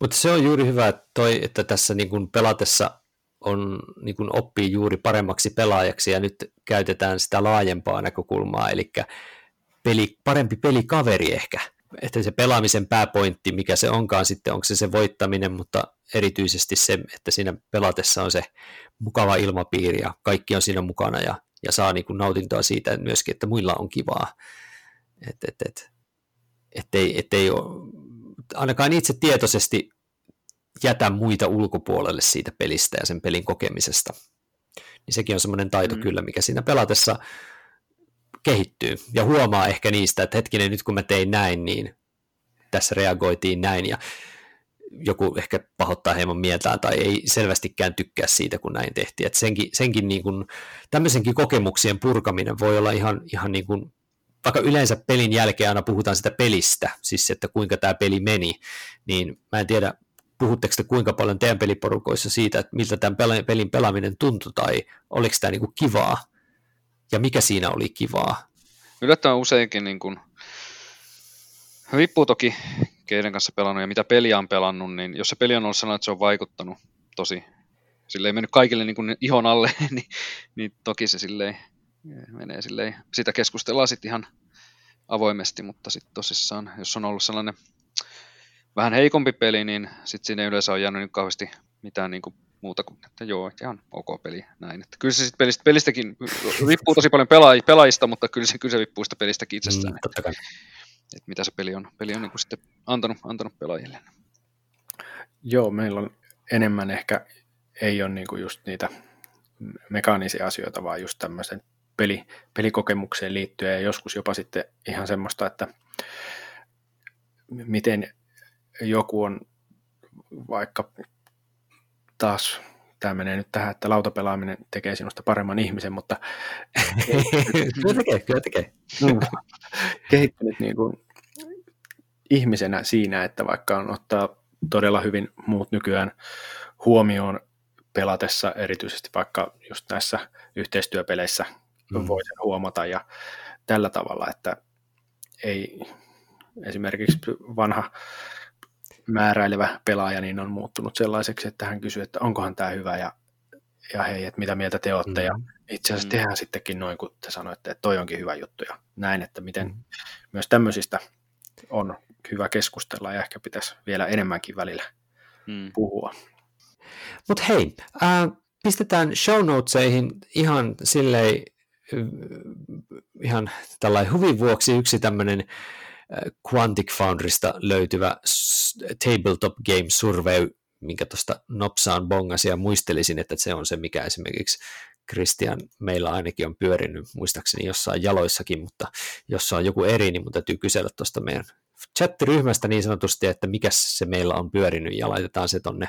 Mutta se on juuri hyvä, että, toi, että tässä niin kun pelatessa on, niin kun oppii juuri paremmaksi pelaajaksi ja nyt käytetään sitä laajempaa näkökulmaa, eli peli, parempi pelikaveri ehkä, että se pelaamisen pääpointti, mikä se onkaan sitten, onko se se voittaminen, mutta erityisesti se, että siinä pelatessa on se mukava ilmapiiri ja kaikki on siinä mukana ja, ja saa niin kuin nautintoa siitä myöskin, että muilla on kivaa. Et, et, et, ettei, ettei ole, ainakaan itse tietoisesti jätä muita ulkopuolelle siitä pelistä ja sen pelin kokemisesta. Niin sekin on semmoinen taito mm. kyllä, mikä siinä pelatessa kehittyy ja huomaa ehkä niistä, että hetkinen, nyt kun mä tein näin, niin tässä reagoitiin näin ja joku ehkä pahoittaa hieman mieltään tai ei selvästikään tykkää siitä, kun näin tehtiin. Että senkin, senkin niin kuin, tämmöisenkin kokemuksien purkaminen voi olla ihan, ihan niin kuin, vaikka yleensä pelin jälkeen aina puhutaan sitä pelistä, siis että kuinka tämä peli meni, niin mä en tiedä, puhutteko te kuinka paljon teidän peliporukoissa siitä, että miltä tämän pelin pelaaminen tuntui tai oliko tämä niin kivaa ja mikä siinä oli kivaa? Yllättävän useinkin niin kuin, riippuu toki keiden kanssa pelannut ja mitä peliä on pelannut, niin jos se peli on ollut sellainen, että se on vaikuttanut tosi, sille ei mennyt kaikille niin kuin ihon alle, niin, niin toki se silleen menee silleen, sitä keskustellaan sitten ihan avoimesti, mutta sitten tosissaan, jos on ollut sellainen vähän heikompi peli, niin sitten siinä yleensä on jäänyt niin kauheasti mitään niin kuin muuta kuin, että joo, ihan ok peli, näin. Että kyllä se sitten pelistä, pelistäkin riippuu tosi paljon pelaaj, pelaajista, mutta kyllä se, kyllä se riippuu sitä pelistäkin itsestään. Mm, totta kai. Että mitä se peli on, peli on niin kuin sitten antanut, antanut pelaajille. Joo, meillä on enemmän ehkä, ei ole niin kuin just niitä mekaanisia asioita, vaan just tämmöisen peli, pelikokemukseen liittyen ja joskus jopa sitten ihan semmoista, että miten joku on vaikka taas tämä menee nyt tähän, että lautapelaaminen tekee sinusta paremman ihmisen, mutta kyllä tekee, kyllä tekee. kehittynyt niin kuin ihmisenä siinä, että vaikka on ottaa todella hyvin muut nykyään huomioon pelatessa, erityisesti vaikka just näissä yhteistyöpeleissä mm. voi sen huomata ja tällä tavalla, että ei esimerkiksi vanha määräilevä pelaaja niin on muuttunut sellaiseksi, että hän kysyy, että onkohan tämä hyvä ja, ja hei, että mitä mieltä te olette. Mm. Ja itse asiassa mm. tehdään sittenkin noin, kun te sanoitte, että toi onkin hyvä juttu ja näin, että miten mm. myös tämmöisistä on hyvä keskustella ja ehkä pitäisi vielä enemmänkin välillä mm. puhua. Mutta hei, äh, pistetään show notesihin ihan silleen ihan tällainen huvin vuoksi yksi tämmöinen Quantic Foundrysta löytyvä Tabletop Game Survey, minkä tuosta nopsaan bongasi ja muistelisin, että se on se, mikä esimerkiksi Christian meillä ainakin on pyörinyt, muistaakseni jossain jaloissakin, mutta jos on joku eri, niin mun täytyy kysellä tuosta meidän chattiryhmästä niin sanotusti, että mikä se meillä on pyörinyt ja laitetaan se tonne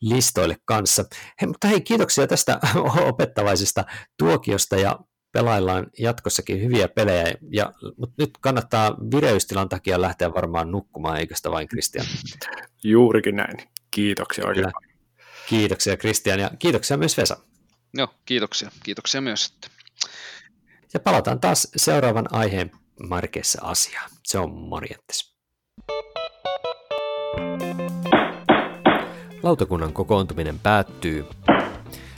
listoille kanssa. Hei, mutta hei, kiitoksia tästä opettavaisesta tuokiosta ja pelaillaan jatkossakin hyviä pelejä, ja, mutta nyt kannattaa vireystilan takia lähteä varmaan nukkumaan, eikö sitä vain Kristian? Juurikin näin. Kiitoksia oikein Kyllä. Kiitoksia Kristian ja kiitoksia myös Vesa. Joo, kiitoksia. Kiitoksia myös. Ja palataan taas seuraavan aiheen markeissa asiaan. Se on morjentes. Lautakunnan kokoontuminen päättyy.